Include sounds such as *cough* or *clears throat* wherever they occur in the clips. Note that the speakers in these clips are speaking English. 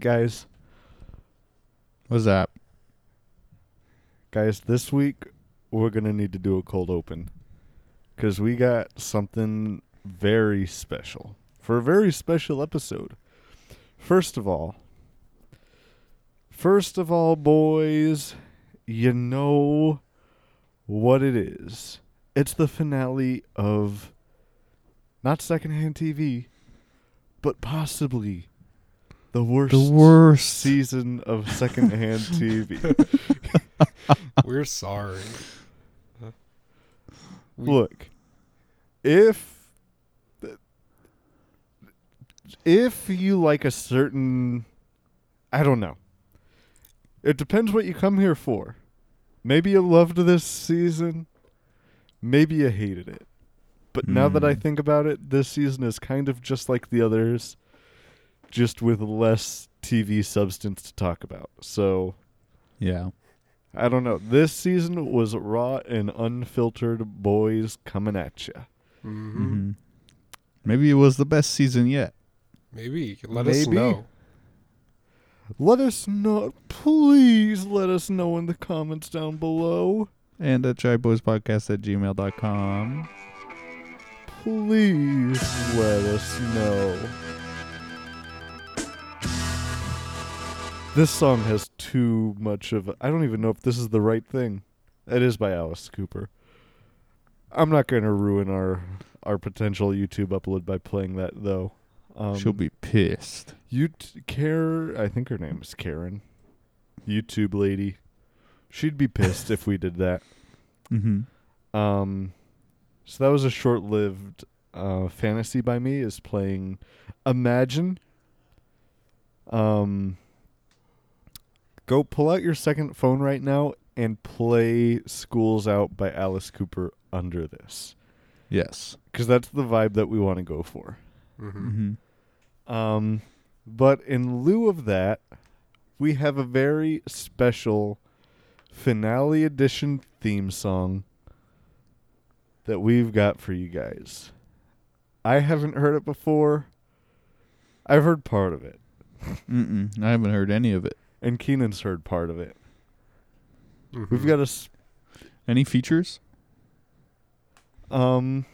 Guys, What's that? guys, this week we're going to need to do a cold open cuz we got something very special for a very special episode. First of all, first of all, boys, you know what it is. It's the finale of not secondhand TV, but possibly the worst, The worst. season of *laughs* secondhand TV. *laughs* We're sorry. We- Look, if if you like a certain, I don't know. It depends what you come here for. Maybe you loved this season. Maybe you hated it. But now that I Hmm. think about it, this season is kind of just like the others, just with less TV substance to talk about. So Yeah. I don't know. This season was raw and unfiltered boys coming at you. Mhm. hmm Maybe it was the best season yet. Maybe let us know. Let us know. Please let us know in the comments down below. And at shyboyspodcast at gmail.com. Please let us know. This song has too much of. I don't even know if this is the right thing. It is by Alice Cooper. I'm not going to ruin our our potential YouTube upload by playing that though. Um, She'll be pissed. You t- care? I think her name is Karen. YouTube lady. She'd be pissed if we did that. Mm-hmm. Um, so that was a short-lived uh, fantasy by me. Is playing Imagine. Um, go pull out your second phone right now and play "Schools Out" by Alice Cooper under this, Yes. because that's the vibe that we want to go for. hmm Mm-hmm. Um, but in lieu of that, we have a very special finale edition theme song that we've got for you guys. I haven't heard it before. I've heard part of it, Mm-mm. I haven't heard any of it. And Keenan's heard part of it. Mm-hmm. We've got a s- Any features? um.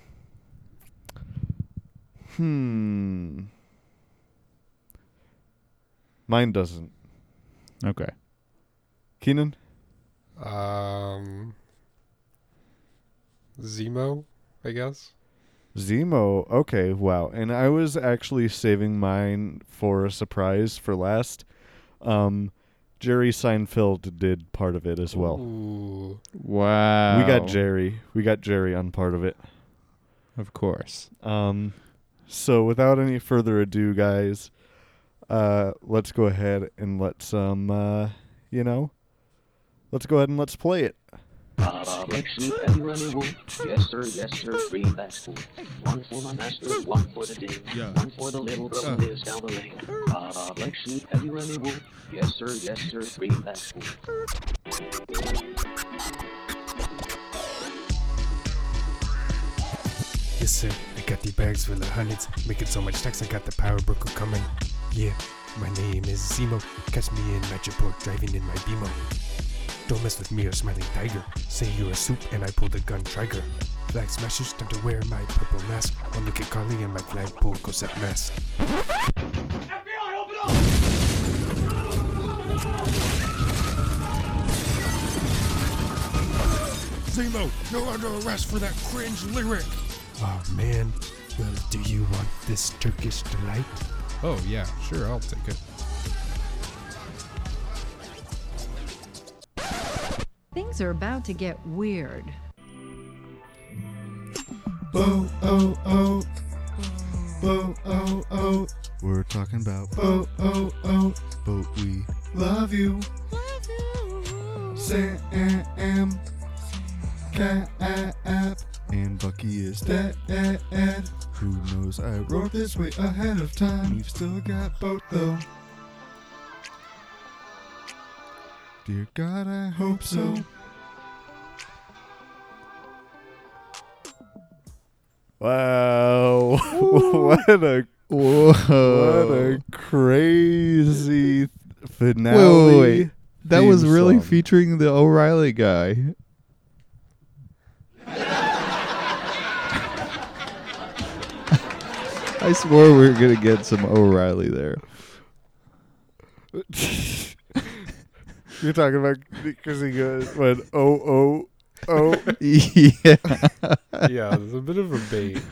Hmm. Mine doesn't. Okay. Keenan. um Zemo, I guess. Zemo. Okay, wow. And I was actually saving mine for a surprise for last. Um, Jerry Seinfeld did part of it as well. Ooh. Wow. We got Jerry. We got Jerry on part of it. Of course. Um, so without any further ado, guys, uh, let's go ahead and let's um, uh, you know, let's go ahead and let's play it. Selection and renewal. Yes, sir, yes, sir, free that's One for my master, one for the day. Yeah. One for the little girl who lives down the lane. Selection and renewal. Yes, sir, yes, sir, free that's Yes, sir. I got the bags full of hundreds. Making so much tax, I got the power broker coming. Yeah, my name is Zemo. Catch me in Metroport driving in my Beamo. Don't mess with me or Smiling Tiger. Say you're a soup and I pull the gun trigger. Flag smashers, time to wear my purple mask. One look at Karli and my flagpole goes at mask. Zemo, you're under arrest for that cringe lyric. Oh man, well, do you want this Turkish delight? Oh yeah, sure, I'll take it. Things are about to get weird. Oh, oh, oh. Oh, oh, oh. We're talking about oh, oh, oh. But we love you. Sam, Cap, and Bucky is dead. Who knows I wrote this way ahead of time. We've still got both though. Dear God, I hope so. Wow. *laughs* what a Whoa. What a crazy finale. wait, wait. That was really song. featuring the O'Reilly guy. I swore we were gonna get some O'Reilly there. *laughs* You're talking about because he goes oh oh oh. yeah. Yeah, there's a bit of a bait.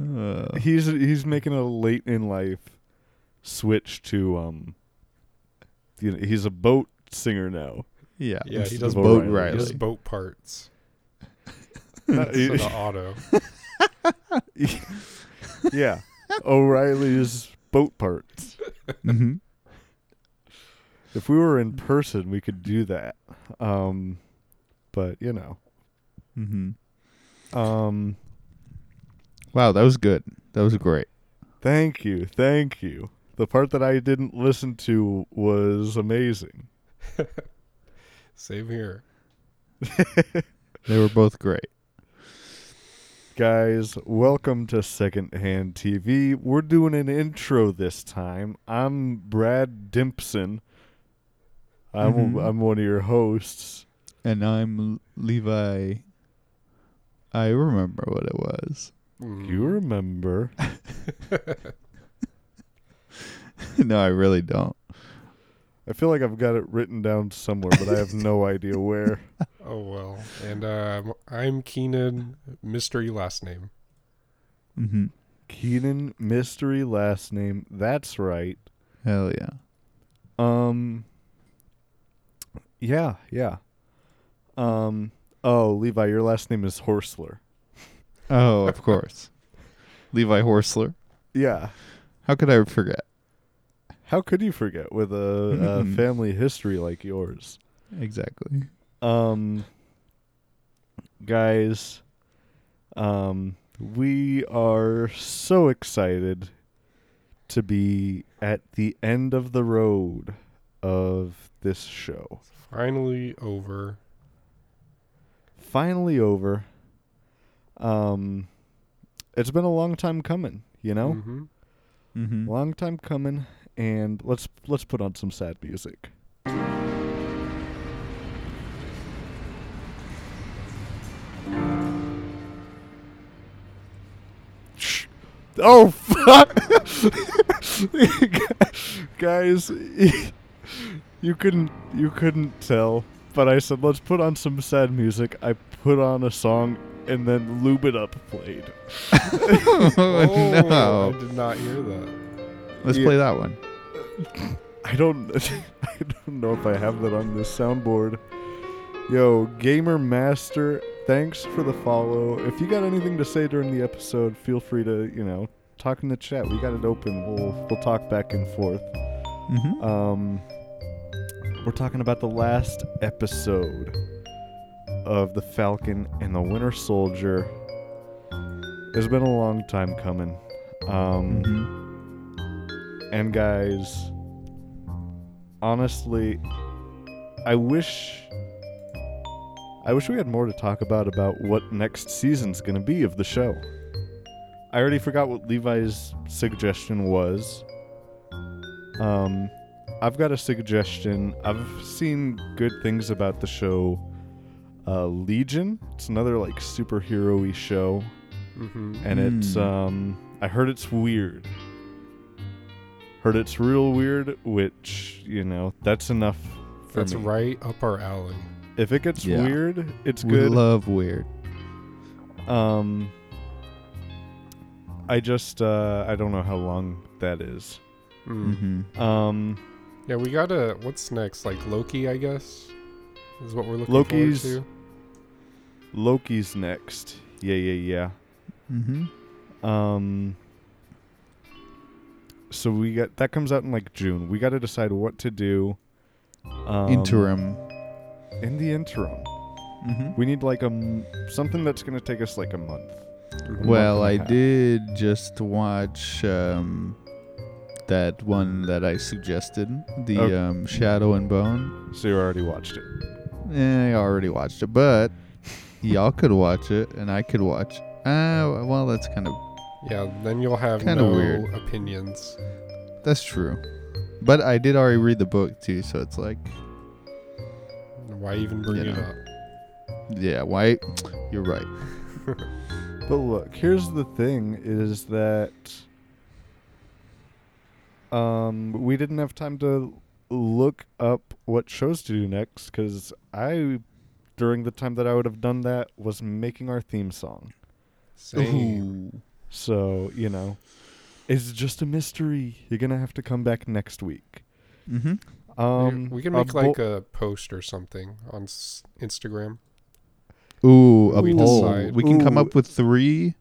Uh, He's he's making a late in life switch to um. You know, he's a boat singer now. yeah. Yeah, he does of boat O'Reilly. Riley. He does boat parts. *laughs* So the *laughs* auto. *laughs* yeah, O'Reilly's boat parts. hmm If we were in person, we could do that. Um, but you know, hmm um, Wow, that was good. That was great. thank you, thank you. The part that I didn't listen to was amazing. *laughs* Same here. *laughs* They were both great. Guys, welcome to Secondhand TV. We're doing an intro this time. I'm Brad Dimpson. I'm Mhm. I'm one of your hosts. And I'm Levi. I remember what it was. Mm. You remember? *laughs* no, I really don't. I feel like I've got it written down somewhere, but I have no idea where. *laughs* Oh well. And um, I'm Keenan, mystery last name. hmm Keenan mystery last name. That's right. Hell yeah. Um Yeah, yeah. Um oh, Levi, your last name is Horsler. Oh, of course. *laughs* Levi Horsler. Yeah. How could I forget? How could you forget with a, a family history like yours? Exactly. Um guys, um we are so excited to be at the end of the road of this show. Finally over. Finally over. Um, it's been a long time coming, you know, hmm Mm-hmm. long time coming, and let's let's put on some sad music. Oh fuck, *laughs* guys! *laughs* You couldn't you couldn't tell, but I said let's put on some sad music. I put on a song and then "Lube It Up" played. *laughs* oh, I did not hear that. Let's Yeah. play that one. *laughs* I don't *laughs* I don't know if I have that on this soundboard. Yo, Gamer Master, thanks for the follow. If you got anything to say during the episode, feel free to, you know, talk in the chat. We got it open. We'll we'll talk back and forth. Mm-hmm. Um we're talking about the last episode of The Falcon and the Winter Soldier. It's been a long time coming. Um mm-hmm. and guys, honestly, I wish I wish we had more to talk about about what next season's going to be of the show. I already forgot what Levi's suggestion was. Um I've got a suggestion. I've seen good things about the show uh, Legion. It's another like superhero-y show hmm and it's Hmm. um I heard it's weird. Heard it's real weird, which, you know, that's enough for That's me. right up our alley. If it gets Yeah. weird, it's We good. love weird. um I just uh I don't know how long that is. Mm. Mm-hmm. Um Yeah, we gotta. What's next? Like Loki, I guess. Is what we're looking Loki's- forward Loki's next. Yeah, yeah, yeah. Mm-hmm. Um so we got that comes out in like June. We got to decide what to do. Um, Interim. in the interim. Mm-hmm. We need like a m- something that's gonna take us like a month. to. month Well, and a I half. did just watch um, that one that I suggested, the Okay. um, Shadow and Bone. So you already watched it. Eh, I already watched it, but y'all could watch it, and I could watch Uh, well, that's kind of Yeah, then you'll have Kinda no weird. opinions. that's true. But I did already read the book too, so it's like, Why even bring You it up? yeah, why? You're right. *laughs* But look, here's the thing: is that um, we didn't have time to look up what shows to do next because I, during the time that I would have done that, was making our theme song. Same. So you know, it's just a mystery. You're gonna have to come back next week. Mm-hmm. Um, we can a make like bo- a post or something on s- Instagram. Ooh, a We poll. decide. We can come up with three.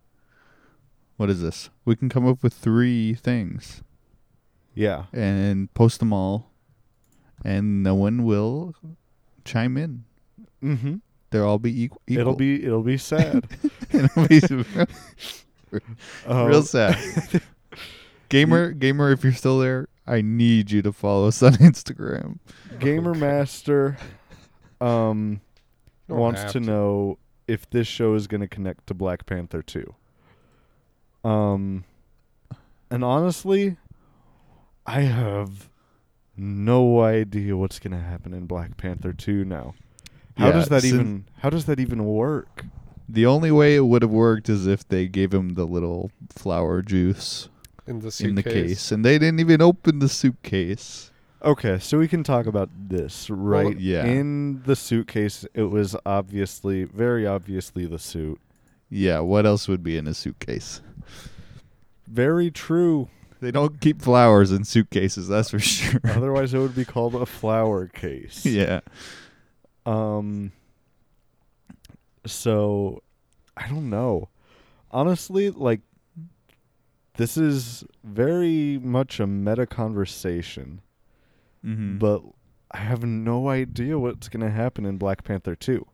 What is this? We can come up with three things yeah. and post them all, and no one will chime in. Mm-hmm. They'll all be equal. It'll be it'll be sad. *laughs* It'll be Uh, *laughs* *laughs* real sad. gamer, gamer, if you're still there, I need you to follow us on Instagram. Gamer Master um wants have to know if this show is going to connect to Black Panther 2. Um and honestly, I have no idea what's going to happen in Black Panther 2 now. How Yeah, does that even how does that even work? The only way it would have worked is if they gave him the little flower juice in the suitcase. in the case, and they didn't even open the suitcase. Okay, so we can talk about this, right? yeah. In the suitcase, it was obviously, very obviously, the suit. Yeah, what else would be in a suitcase? Very true. They don't keep flowers in suitcases, that's for *laughs* sure. Otherwise, it would be called a flower case. *laughs* yeah. Um. So, I don't know. Honestly, like, this is very much a meta conversation, Mm-hmm. but I have no idea what's gonna happen in Black Panther Two.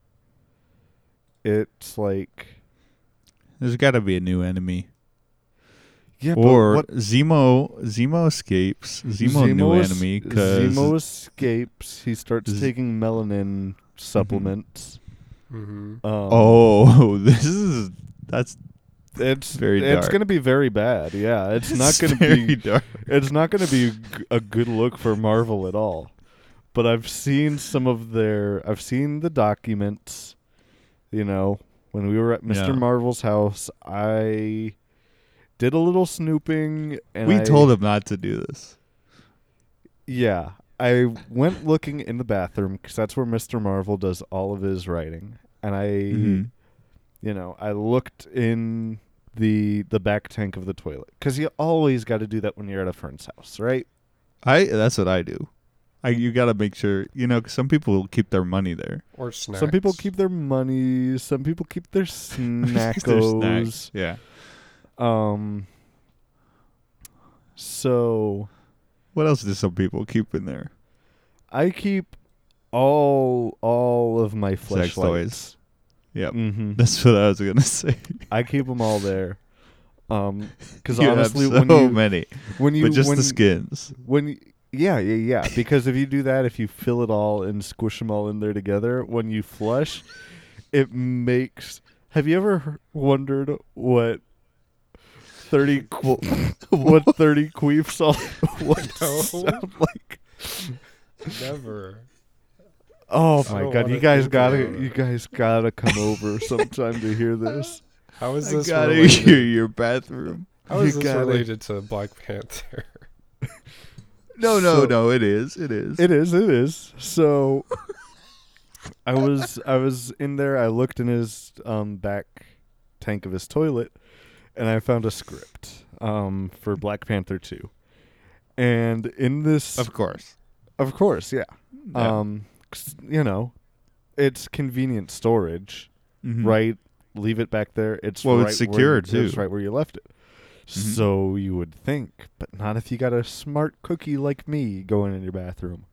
It's like, There's got to be a new enemy. Yeah, or but what Zemo Zemo escapes. Zemo, new es- enemy because Zemo escapes. He starts Z- taking melanin supplements. hmm Um, oh, *laughs* this is that's it's very It's gonna be very bad. Yeah, it's not gonna be. dark. It's not gonna be a good look for Marvel at all. But I've seen some of their. I've seen the documents. You know, when we were at Mr. Yeah. Marvel's house, I did a little snooping, and we I- told him not to do this. Yeah, I went looking in the bathroom because that's where Mr. Marvel does all of his writing, and I, Mhm. you know, I looked in the the back tank of the toilet because you always got to do that when you're at a friend's house, right? I that's what I do. I you got to make sure you know 'cause some people will keep their money there. Or snacks. Some people keep their money, some people keep their *laughs* Their snacks. Yeah. Um. So What else do some people keep in there? I keep all all of my Sex flashlights. toys. Yep. Mm-hmm. *laughs* That's what I was gonna say. I keep them all there. Um, *laughs* because You have honestly, so when you many, when you but just when, the skins. when y- yeah yeah yeah because if you do that, if you fill it all and squish them all in there together, when you flush, it makes. Have you ever wondered what thirty qu- *laughs* what thirty queefs all *laughs* what No. sound like? Never. Oh I my god, you guys gotta about you guys gotta come over sometime to hear this. How is I this gotta related? hear your bathroom. How is You this related to Black Panther? *laughs* No, no, So- no. It is. It is. It is. It is. So, I was I was in there. I looked in his um, back tank of his toilet, and I found a script um, for Black Panther two. And in this, of course. of course, yeah, Yeah. um, you know, it's convenient storage, Mhm. right? Leave it back there. It's Well, right it's secure, you- It's too. right where you left it. Mhm. So you would think, but not if you got a smart cookie like me going in your bathroom.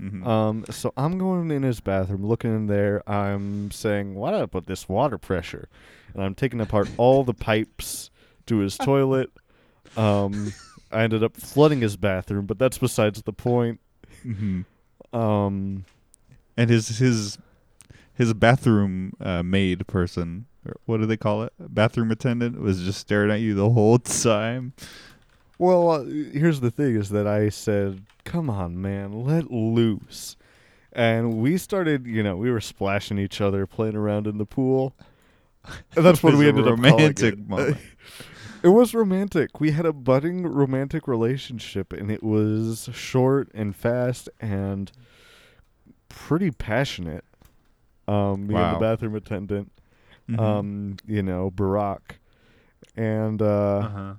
Mhm. Um, so I'm going in his bathroom, looking in there. I'm saying, "What up with this water pressure?" And I'm taking apart all the pipes to his *laughs* toilet. Um, I ended up flooding his bathroom, but that's besides the point. Mhm. Um, And his his his bathroom uh, maid person or what do they call it? Bathroom attendant was just staring at you the whole *laughs* time. Well, uh, here's the thing: is that I said, "Come on, man, let loose," and we started. You know, we were splashing each other, playing around in the pool. *laughs* That's what we a ended up romantic it. moment. *laughs* It was romantic. We had a budding romantic relationship, and it was short and fast and pretty passionate. Um, me and the bathroom attendant, Mhm. um, you know, Barack, and uh, uh-huh.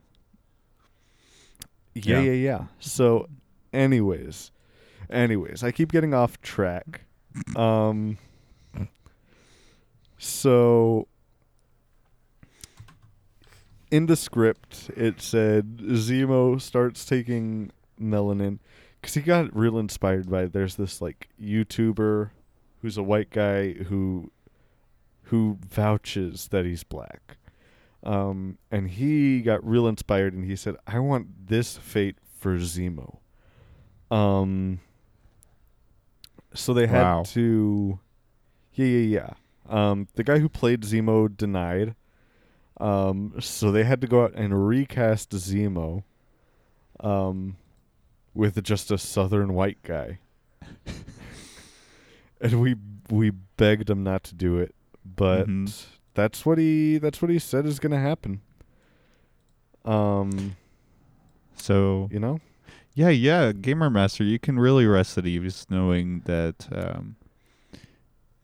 yeah, Yeah. yeah, yeah. So, anyways, anyways, I keep getting off track. Um, so in the script, it said Zemo starts taking melanin because he got real inspired by. There's this like YouTuber who's a white guy who who vouches that he's black. Um, and he got real inspired and he said, I want this fate for Zemo. Um, so they had Wow. to, yeah, yeah, yeah. Um, the guy who played Zemo denied. Um, so they had to go out and recast Zemo, um, with just a southern white guy. *laughs* and we we begged him not to do it, but Mhm. that's what he that's what he said is going to happen. Um, So you know, yeah, yeah, Gamer Master, you can really rest at ease knowing that um,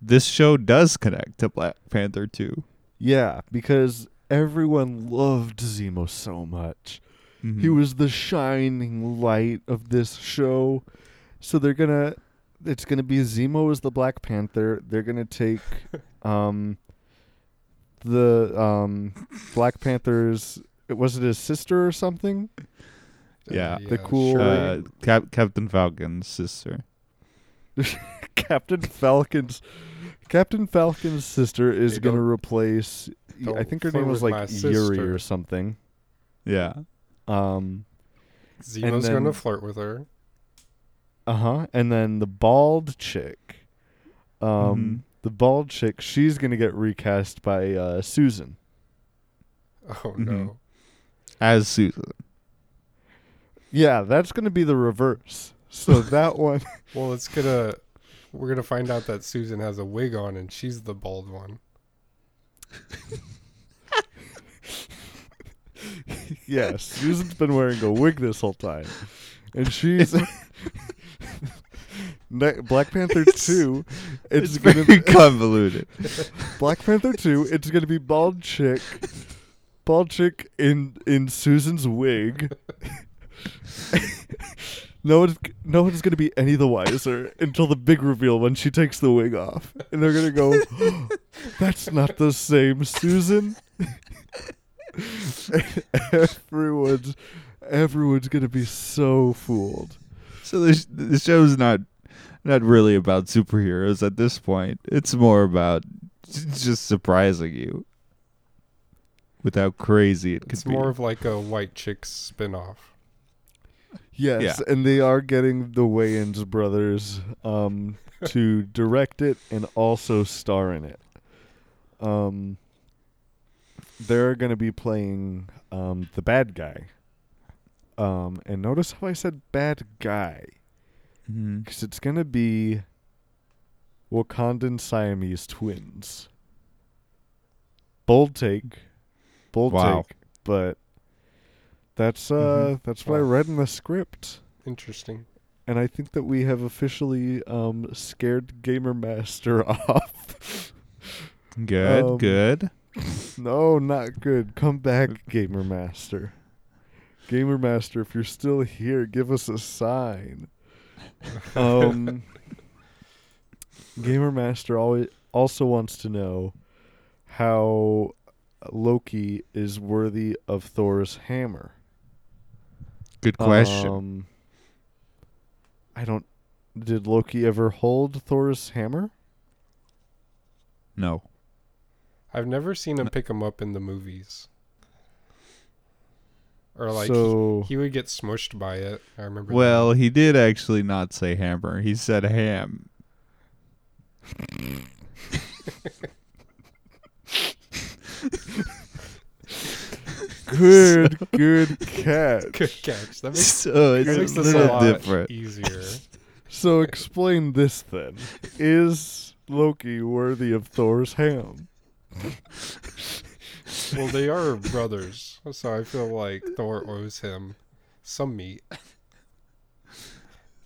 this show does connect to Black Panther 2. yeah, because everyone loved Zemo so much. He Mhm. was the shining light of this show. So they're gonna it's gonna be Zemo as the Black Panther. They're gonna take *laughs* um the um Black Panther's was it his sister or something? Yeah. The cool- sure. uh, Cap- Captain Falcon's sister. *laughs* Captain Falcon's Captain Falcon's sister is gonna don't- I think her name was like Yuri or something. Yeah. Um Zemo's then- gonna flirt with her. Uh huh. And then the bald chick, um, Mhm. the bald chick, she's gonna get recast by uh, Susan. Oh no. As Susan. Yeah, that's gonna be the reverse. So *laughs* that one, Well, it's gonna. We're gonna find out that Susan has a wig on and she's the bald one. Yes, Susan's been wearing a wig this whole time, and she's *laughs* Black Panther two. It's, It's, gonna very convoluted. *laughs* Black Panther two. It's gonna be bald chick, bald chick in in Susan's wig. *laughs* no one's no one's gonna be any the wiser until the big reveal when she takes the wig off, and they're gonna go, *gasps* "That's not the same Susan." *laughs* everyone's everyone's gonna be so fooled. So the, sh- the show's not not really about superheroes at this point. It's more about just surprising you with how crazy it could It's be. more of like a white chick spin-off. Yes, Yeah. and they are getting the Wayans brothers um, *laughs* to direct it and also star in it. Um, they're going to be playing um, the bad guy. Um, and notice how I said bad guy, mm-hmm because it's going to be Wakandan Siamese twins. Bold take, bold Wow. take, but that's uh Mhm. that's what I read in the script Interesting. and I think that we have officially um, scared Gamer Master *laughs* off. Good, Um, good. no, not good. Come back, Gamer Master. Gamer Master, if you're still here, give us a sign. *laughs* Um, Gamer Master always also wants to know how Loki is worthy of Thor's hammer. Good question. Um, I don't. Did Loki ever hold Thor's hammer? no. I've never seen him pick him up in the movies. Or like he- so he, would get smushed by it. I remember. that. Well, he did actually not say hammer. He said ham. *laughs* *laughs* Good, *laughs* good catch. Good catch. That makes, so it's that a makes a little lot different. easier. So explain this then. Is Loki worthy of Thor's ham? Well, they are brothers, so I feel like Thor owes him some meat.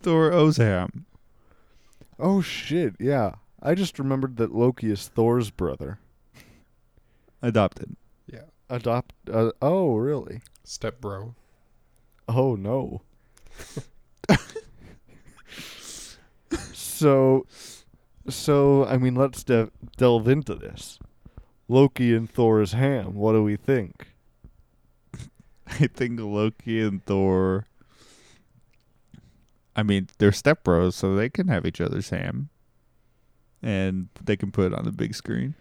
Thor owes ham. Oh shit, yeah. I just remembered that Loki is Thor's brother. Adopted. Yeah. Adopt uh, Oh, really? Step bro. Oh no. so so I mean let's de- delve into this. Loki and Thor's ham. What do we think? *laughs* I think Loki and Thor. I mean, they're stepbros, so they can have each other's ham, and they can put it on the big screen.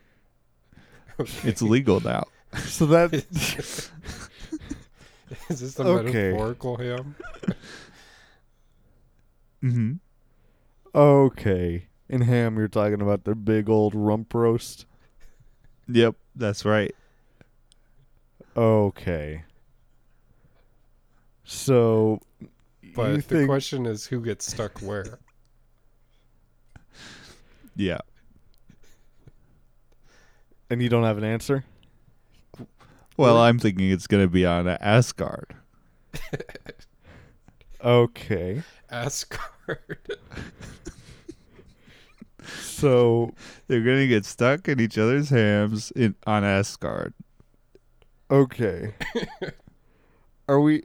*laughs* It's legal now. So that *laughs* Is this the Okay. metaphorical ham? Mm-hmm. okay. In ham you're talking about their big old rump roast. Yep, that's right. Okay. So But you the think question is who gets stuck where? Yeah. and you don't have an answer? Well, I'm thinking it's gonna be on Asgard. *laughs* Okay. Asgard. So They're gonna get stuck in each other's hams in on Asgard. Okay. *laughs* Are we?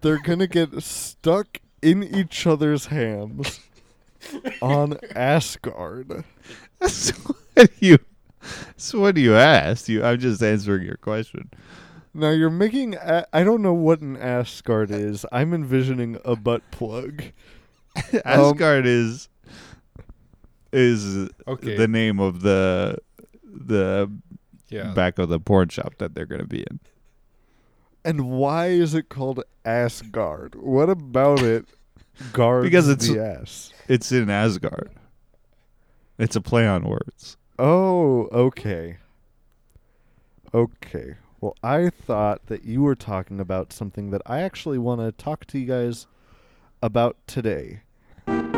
They're gonna get stuck in each other's hams *laughs* on Asgard. That's what you. *laughs* That's what do you ask? You. I'm just answering your question. Now you're making. A- I don't know what an Asgard is. I'm envisioning a butt plug. *laughs* Asgard um, is is Okay. the name of the the yeah. back of the porn shop that they're gonna be in. And why is it called Asgard? What about it *laughs* guards Because it's- the ass? It's in Asgard. It's a play on words. Oh, okay. Okay. Well, I thought that you were talking about something that I actually want to talk to you guys about today. And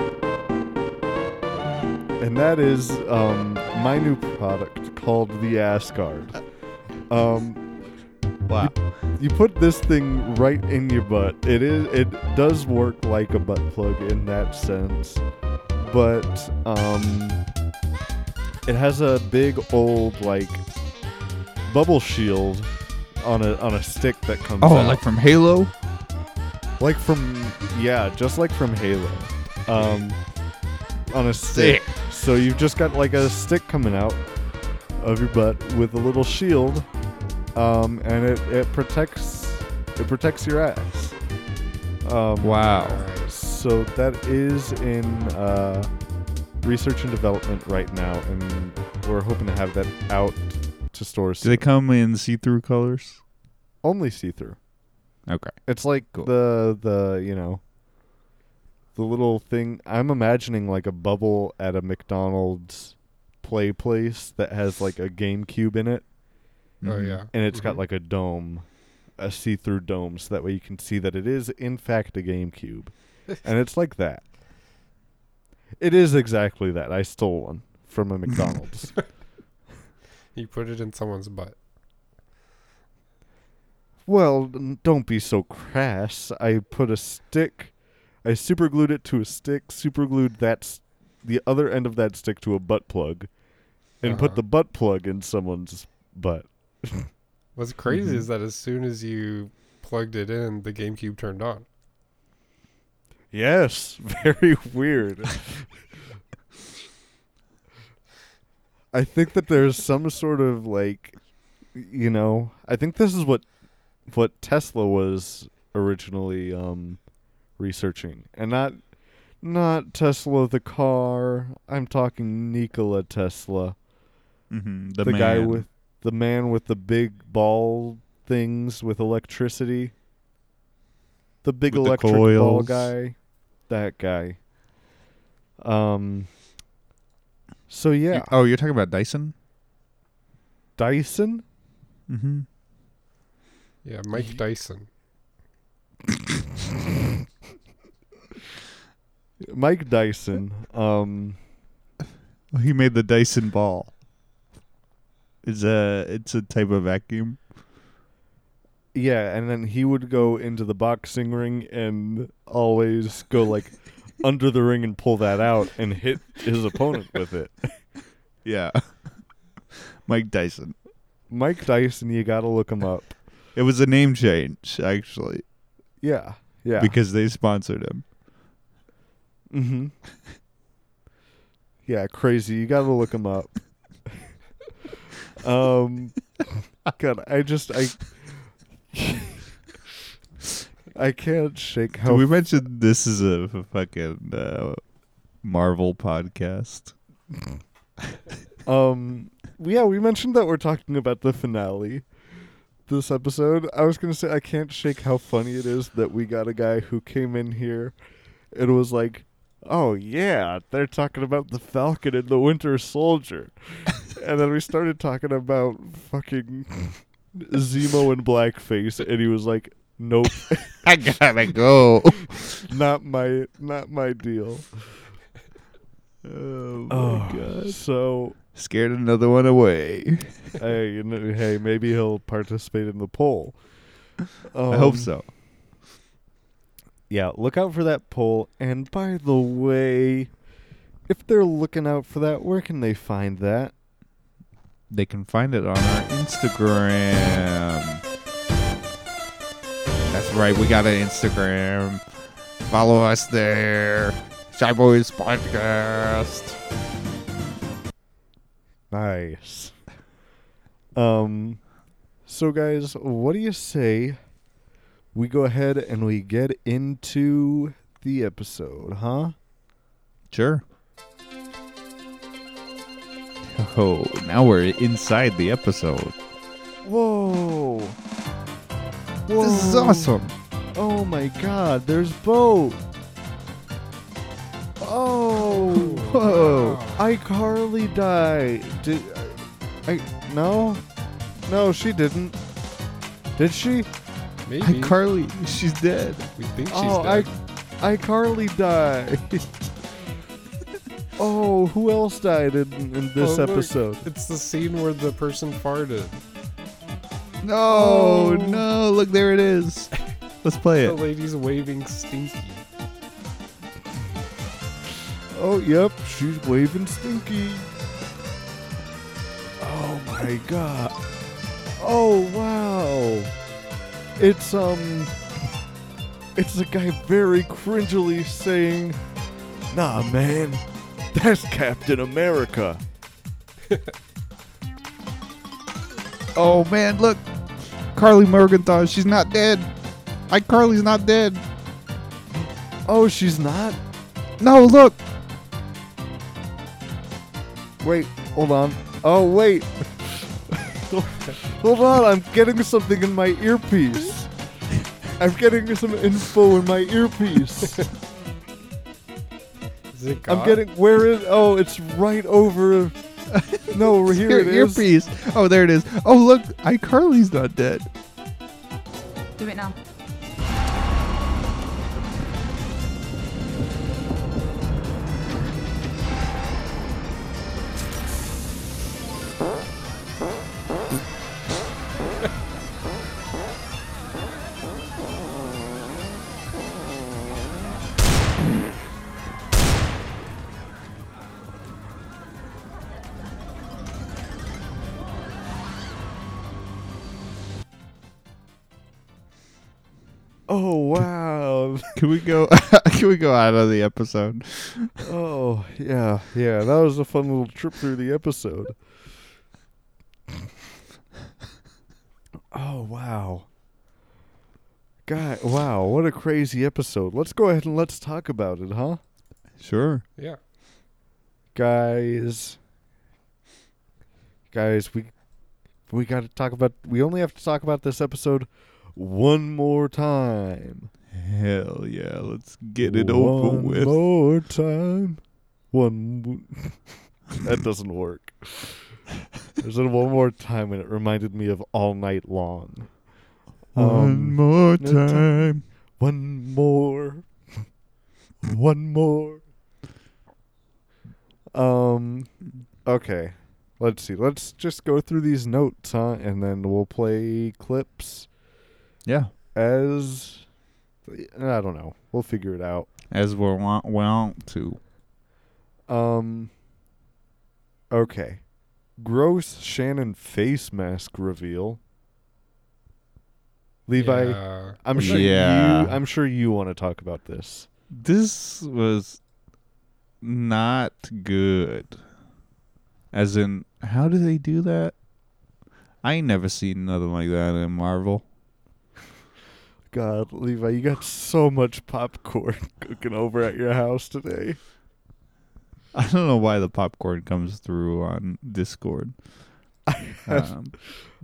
that is um, my new product called the Asgard. Um, Wow. you put this thing right in your butt. It is it does work like a butt plug in that sense. But um it has a big old like bubble shield on a on a stick that comes Oh, out. like from Halo? like from yeah, just like from Halo. Um on a stick. So you've just got like a stick coming out of your butt with a little shield. Um and it, it protects it protects your ass. Um Wow. So that is in uh, research and development right now, and we're hoping to have that out to stores. Do they come in see-through colors? Only see through. Okay. It's like Cool. the the you know the little thing. I'm imagining like a bubble at a McDonald's play place that has like a GameCube in it, Oh Mhm. yeah. and it's got Mhm. like a dome, a see-through dome, so that way you can see that it is in fact a GameCube, *laughs* and it's like that. It is exactly that. I stole one from a McDonald's. *laughs* You put it in someone's butt. well, n- don't be so crass. I put a stick. I super glued it to a stick. Super glued that s- the other end of that stick to a butt plug, and put Uh-huh. the butt plug in someone's butt. *laughs* What's crazy Mhm. is that as soon as you plugged it in, the GameCube turned on. Yes, *laughs* very weird. I think that there's some sort of like, you know, I think this is what what Tesla was originally um, researching, and not not Tesla the car. I'm talking Nikola Tesla, Mm-hmm. the, The, guy with the man with the big ball things with electricity. The big With the electric ball guy, that guy. Um. So yeah, You- oh, you're talking about Dyson? Dyson. Mm-hmm. Yeah, Mike Dyson. *laughs* Mike Dyson. Um, He made the Dyson ball. It's a it's a type of vacuum. Yeah, and then he would go into the boxing ring and always go like *laughs* under the ring and pull that out and hit his opponent with it. *laughs* Yeah. *laughs* Mike Dyson. Mike Dyson, you got to look him up. It was a name change actually Yeah, yeah. because they sponsored him. Mm-hmm. Yeah, crazy. You gotta look him up. um, God, I just I I can't shake Did how we mentioned this is a fucking uh, Marvel podcast? *laughs* um yeah we mentioned that we're talking about the finale this episode. I was gonna say I can't shake how funny it is that we got a guy who came in here and was like, "Oh yeah, they're talking about the Falcon and the Winter Soldier," *laughs* and then we started talking about fucking Zemo in blackface, and he was like, "Nope, *laughs* I gotta go. *laughs* not my not my deal." oh my Oh, god! so Scared another one away. *laughs* hey, you know, hey, maybe he'll participate in the poll. I hope Um, so. Yeah, look out for that poll. And by the way, if they're looking out for that, where can they find that? They can find it on our Instagram. That's right, we got an Instagram. Follow us there. Shy Boys Podcast. Nice. Um, so guys, what do you say we go ahead and we get into the episode, huh? Sure. Oh, now we're inside the episode. Whoa! This is awesome. Oh my God! There's Bo. Oh! Whoa. iCarly died. Did I? No, no, she didn't. Did she? Maybe. Hi, Carly. She's dead. we think she's oh, I, dead. iCarly died. *laughs* oh, who else died in, in this Oh, look, episode? It's the scene where the person farted. No, Oh. no. Look, there it is. Let's play it. The lady's waving stinky. Oh, yep, she's waving Stinky. Oh my god. Oh wow. It's um it's a guy very cringily saying, "Nah, man. *laughs* That's Captain America." *laughs* Oh, man, look. Karli Morgenthau. She's not dead. Hi, Carly's not dead. Oh, she's not. No, look. Wait, hold on. Oh, wait. hold on, I'm getting something in my earpiece. I'm getting some info in my earpiece. *laughs* Is it God? I'm getting where is? Oh, it's right over. No, *laughs* here Ear- it is. Earpiece. Oh, there it is. Oh, look. iCarly's not dead. Do it now. Can we go? *laughs* can we go out of the episode? oh yeah, yeah. That was a fun little trip through the episode. Oh wow. God, wow, what a crazy episode. Let's go ahead and let's talk about it, huh? Sure. Yeah. Guys. Guys, we we got to talk about we only have to talk about this episode one more time. Hell yeah. Let's get it over with One with. more time. One. *laughs* that doesn't work. There's it one more time, and it reminded me of All Night Long. One Um, more time. time. One more. One more. Um okay. Let's see. Let's just go through these notes, huh? And then we'll play clips Yeah. as I don't know. We'll figure it out. As we want, want to. Um Okay. Gross Shannon face mask reveal. Levi, Yeah. I'm sure Yeah. you I'm sure you want to talk about this. This was not good. As in, how do they do that? I ain't never seen nothing like that in Marvel. God, Levi, you got so much popcorn *laughs* cooking over at your house today. I don't know why the popcorn comes through on Discord. *laughs* Um,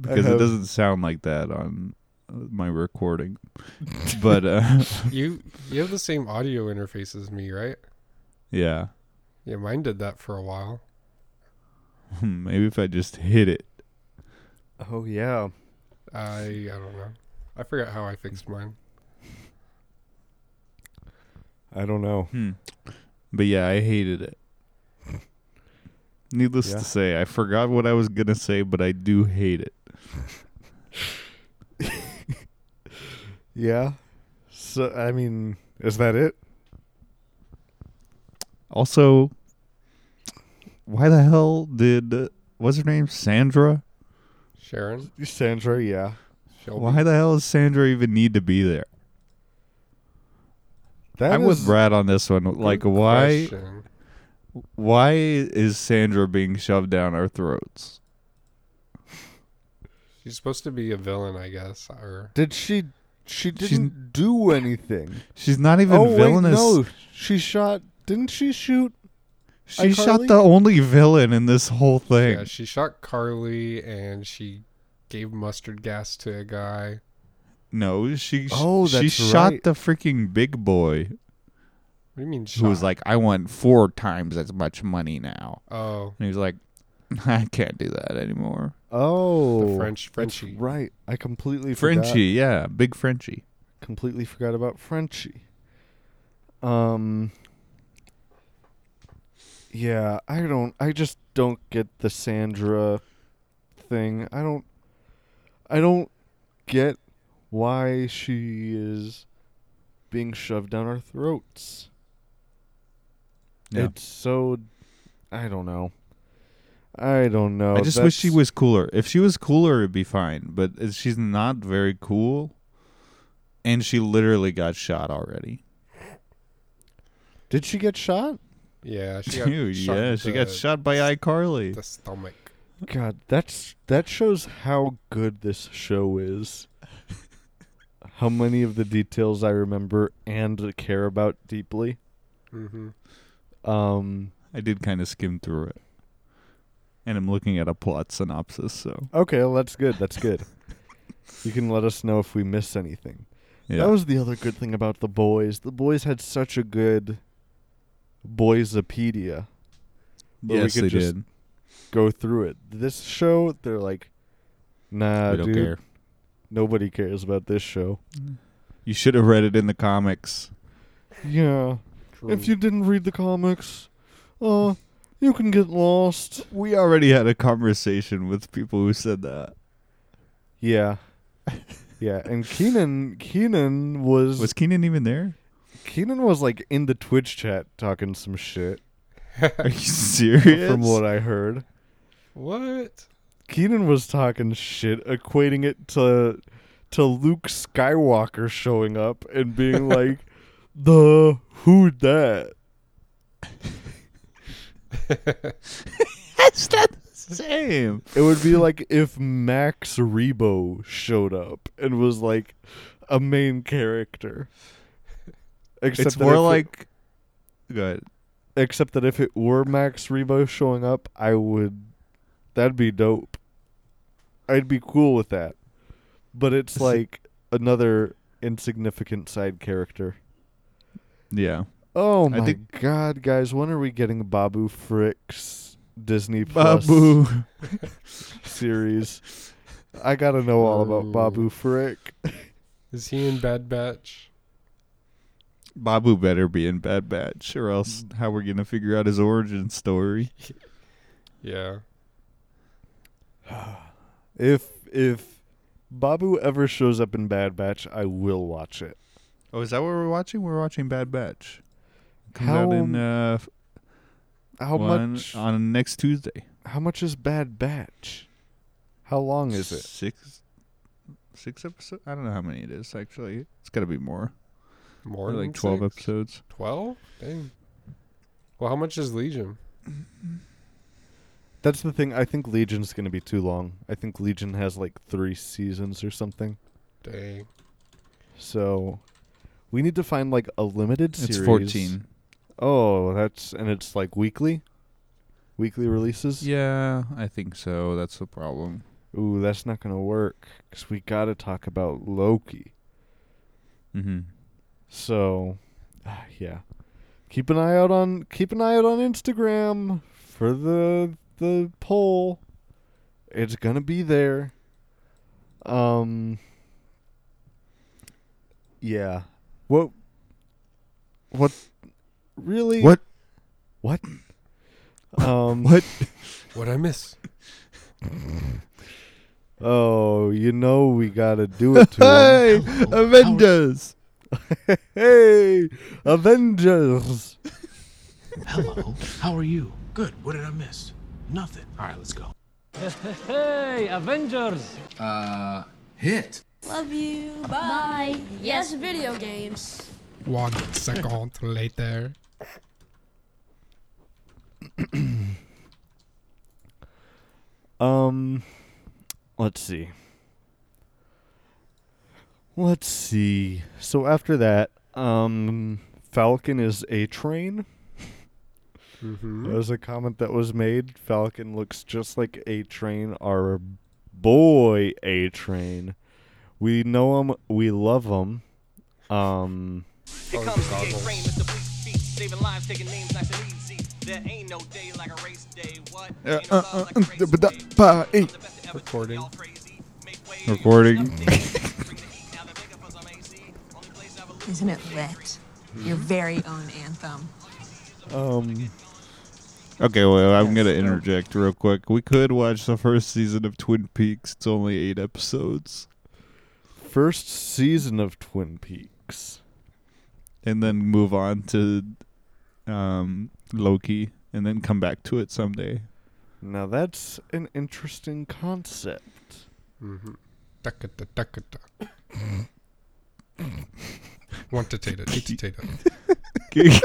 because it doesn't sound like that on uh, my recording. but uh, *laughs* You you have the same audio interface as me, right? yeah, Yeah, mine did that for a while. maybe if I just hit it. Oh yeah. I I don't know. I forgot how I fixed mine. I don't know. Hmm. But yeah, I hated it. Needless Yeah. to say, I forgot what I was gonna say, but I do hate it. *laughs* Yeah. So I mean, is that it? Also, why the hell did uh, what's her name Sandra? Sharon, Sandra, yeah. Shelby. Why the hell does Sandra even need to be there? That I'm with Brad on this one. Like, why? Question. Why is Sandra being shoved down our throats? She's supposed to be a villain, I guess. Or Did she she didn't do anything. She's not even oh villainous. wait, no. She shot didn't she shoot? She shot the only villain in this whole thing. yeah, she shot Karli and she gave mustard gas to a guy. no, she Oh, she that's shot right. the freaking big boy What do you mean? Shot? who was like, "I want four times as much money now," oh, and he was like, *laughs* "I can't do that anymore." Oh, the French that's Frenchie. right. I completely forgot. Frenchie, yeah, big Frenchie. completely forgot about Frenchie. Um Yeah, I don't I just don't get the Sandra thing. I don't I don't get why she is being shoved down our throats. Yeah. It's so I don't know. I don't know. I just wish she was cooler. If she was cooler, it'd be fine. But she's not very cool, and she literally got shot already. Did she get shot? Yeah, she *laughs* got Dude, shot yeah, in she got shot by iCarly. The stomach. God, that's that shows how good this show is. *laughs* how many of the details I remember and care about deeply. Mm-hmm. Um I did kind of skim through it, and I'm looking at a plot synopsis. So okay, well, that's good. That's good. you can let us know if we miss anything. yeah, That was the other good thing about the boys. The boys had such a good Boysopedia. where we yes, could they just did. Go through it. This show, they're like, nah, we don't dude. care. Nobody cares about this show. You should have read it in the comics. Yeah. If you didn't read the comics, uh, you can get lost. We already had a conversation with people who said that. Yeah. Yeah, and Keenan Keenan was, Was Keenan even there? Keenan was like in the Twitch chat talking some shit *laughs* Are you serious? from what I heard. What? Keenan was talking shit, equating it to to Luke Skywalker showing up and being *laughs* like, "The who that?" That's not the same. It would be like if Max Rebo showed up and was like a main character. Except It's more if it- like. Go except that if it were Max Rebo showing up, I would. That'd be dope. I'd be cool with that. But it's like another insignificant side character. Yeah. Oh my think- god, guys! When are we getting Babu Frick's Disney Plus Babu. *laughs* series. I gotta know all about Babu Frick. Is he in Bad Batch? Babu better be in Bad Batch, or else how we're gonna figure out his origin story? *laughs* Yeah. If if Babu ever shows up in Bad Batch, I will watch it. Oh, is that what we're watching? We're watching Bad Batch. Comes How out in uh, how one- much on next Tuesday. how much is Bad Batch? How long is it? Six, six episodes. I don't know how many it is actually. It's got to be more. More like than twelve six? episodes. Twelve? Dang. Well, how much is Legion? *clears throat* That's the thing. I think Legion's going to be too long. I think Legion has like 3 seasons or something. Dang. So we need to find like a limited series. It's fourteen. Oh, that's and it's like weekly? Weekly releases? Yeah, I think so. That's the problem. Ooh, that's not going to work cuz we got to talk about Loki. Mm-hmm. So, ah, yeah. Keep an eye out on keep an eye out on Instagram for the the poll. It's gonna be there. Um. Yeah. What? What? Really? What? What? *laughs* Um. What? What'd I miss? Oh, you know we gotta do it to *laughs* 'em. Hey, Avengers! *laughs* Hey, Avengers! Hello. How are you? Good. What did I miss? Nothing. All right, let's go. Hey, Avengers! Uh, hit. Love you. Bye. Yes, video games. One second later. *clears throat* Um, let's see. Let's see. So after that, um, Falcon is a train. Mm-hmm. That was a comment that was made. Falcon looks just like a train. Our boy, a train. We know him. We love him. Um, Here comes the A train, Mr. Bleach Beat, saving lives, taking names nice and easy. There ain't no day like a race day. What? Uh, Ain't no uh, love uh, like a race uh, day. pa- I'm the best to ever do it, Recording. y'all crazy. Make way, Recording. bring the heat, now the bigger for some AC. Only place I believe Isn't it lit? Your very own anthem. um, Okay, well, I'm gonna interject real quick. We could watch the first season of Twin Peaks. It's only eight episodes, first season of Twin Peaks. and then move on to um, Loki, and then come back to it someday. Now that's an interesting concept. Mm-hmm. *laughs* Dakata, dakata. One potato, two potato.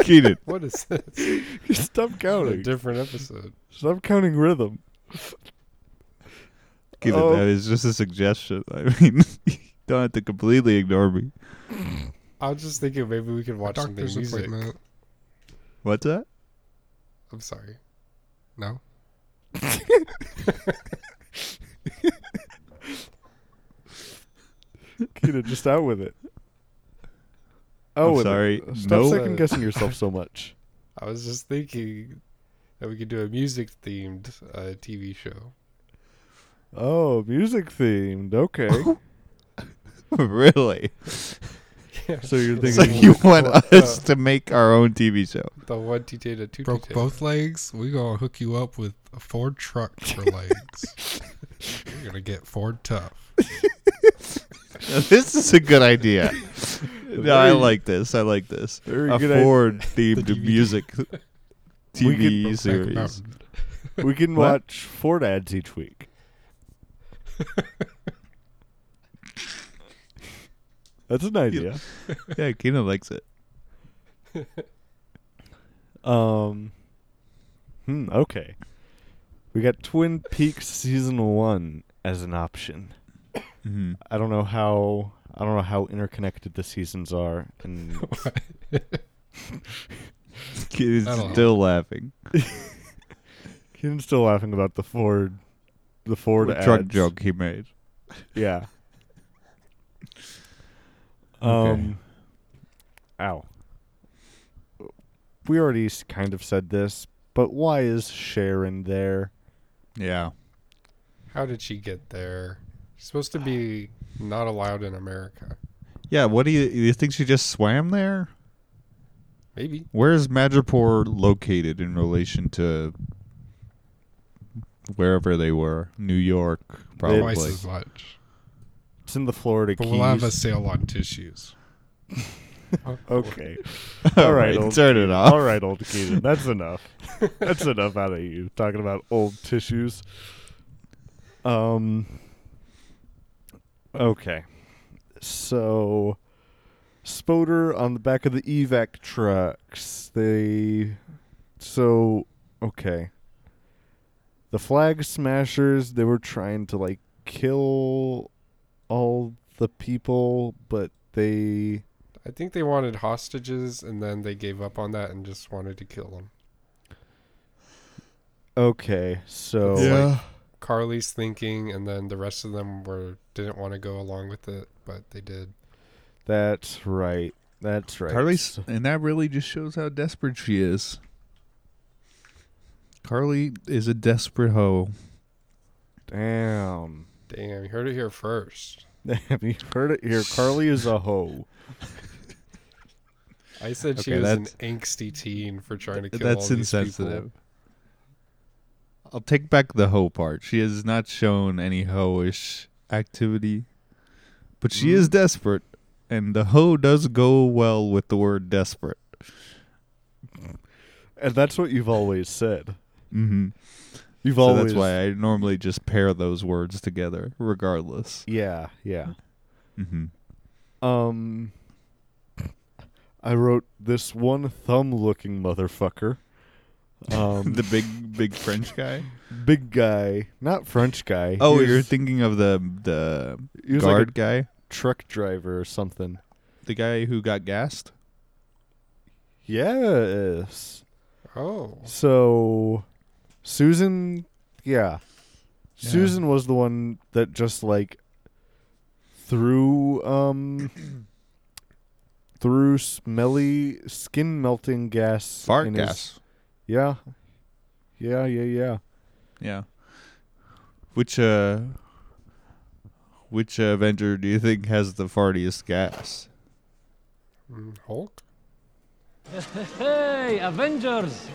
Keenan, What is this? *laughs* Stop counting. A counting. different episode. Stop counting rhythm. Keenan, Oh. that is just a suggestion. *laughs* I mean, you *laughs* don't have to completely ignore me. I was just thinking maybe we could watch some Doctor's music. appointment. What's that? I'm sorry. No? Keenan, just out with it. Oh, I'm sorry. Stop No. second guessing yourself so much. *laughs* I was just thinking that we could do a music themed uh, TV show. Oh, music themed. Okay. *laughs* really? Yeah. *laughs* so you're thinking So you want us to make our own TV show? The one potato, two Broke potato. both legs? We gonna hook you up with a Ford truck for legs. You're gonna get Ford tough. Now, this is a good idea. *laughs* no, I like this. I like this. very a good idea. Ford themed DVD. *laughs* music *laughs* We TV could- series. we can What? watch Ford ads each week. That's an idea. yeah, Keenan likes it. Um. Hmm. Okay. We got Twin Peaks season one as an option. Mm-hmm. I don't know how. I don't know how interconnected the seasons are, and *laughs* Keenan's *laughs* I know. still laughing. *laughs* Ken's still laughing about the Ford, the Ford The truck joke he made. Yeah. Okay. Um. Ow. We already kind of said this, but why is Sharon there? Yeah. How did she get there? She's supposed to be not allowed in America. Yeah, what do you you think she just swam there? Maybe. Where is Madripoor located in relation to wherever they were? New York, probably. Twice as much. It's in the Florida But Keys. we'll have a sale on tissues. *laughs* Okay. *laughs* All All right, right, old turn it Keaton. off. All right, old Keaton. That's enough. That's enough out of you talking about old tissues. Um. Okay. So, Spoder on the back of the evac trucks. They. So okay. The flag smashers. They were trying to like kill all the people, but they I think they wanted hostages and then they gave up on that and just wanted to kill them. Okay, so It's like Karli's thinking and then the rest of them were didn't want to go along with it, but they did. that's right. That's right. Karli's, and that really just shows how desperate she is. Karli is a desperate hoe. Damn. Damn, you heard it here first. Have *laughs* you heard it here? Karli is a hoe. I said she Okay, was an angsty teen for trying to kill That's all these insensitive. people. I'll take back the hoe part. She has not shown any hoish activity, but she is desperate, and the hoe does go well with the word desperate. And that's what you've always said. Mm-hmm. You've so always that's why I normally just pair those words together, regardless. Yeah, yeah. Mm-hmm. Um I wrote this one thumb looking motherfucker. Um *laughs* the big, big French guy. big guy, not French guy. Oh, He you're thinking of the the he was like a guard guy, truck driver or something. the guy who got gassed. Yes. Oh. So Susan, yeah. Yeah. Susan was the one that just like threw um *coughs* threw smelly skin melting gas Fart in his- gas. Yeah. Yeah, yeah, yeah. Yeah. Which uh, which uh, Avenger do you think has the fartiest gas? Mm, Hulk? *laughs* Hey, Avengers!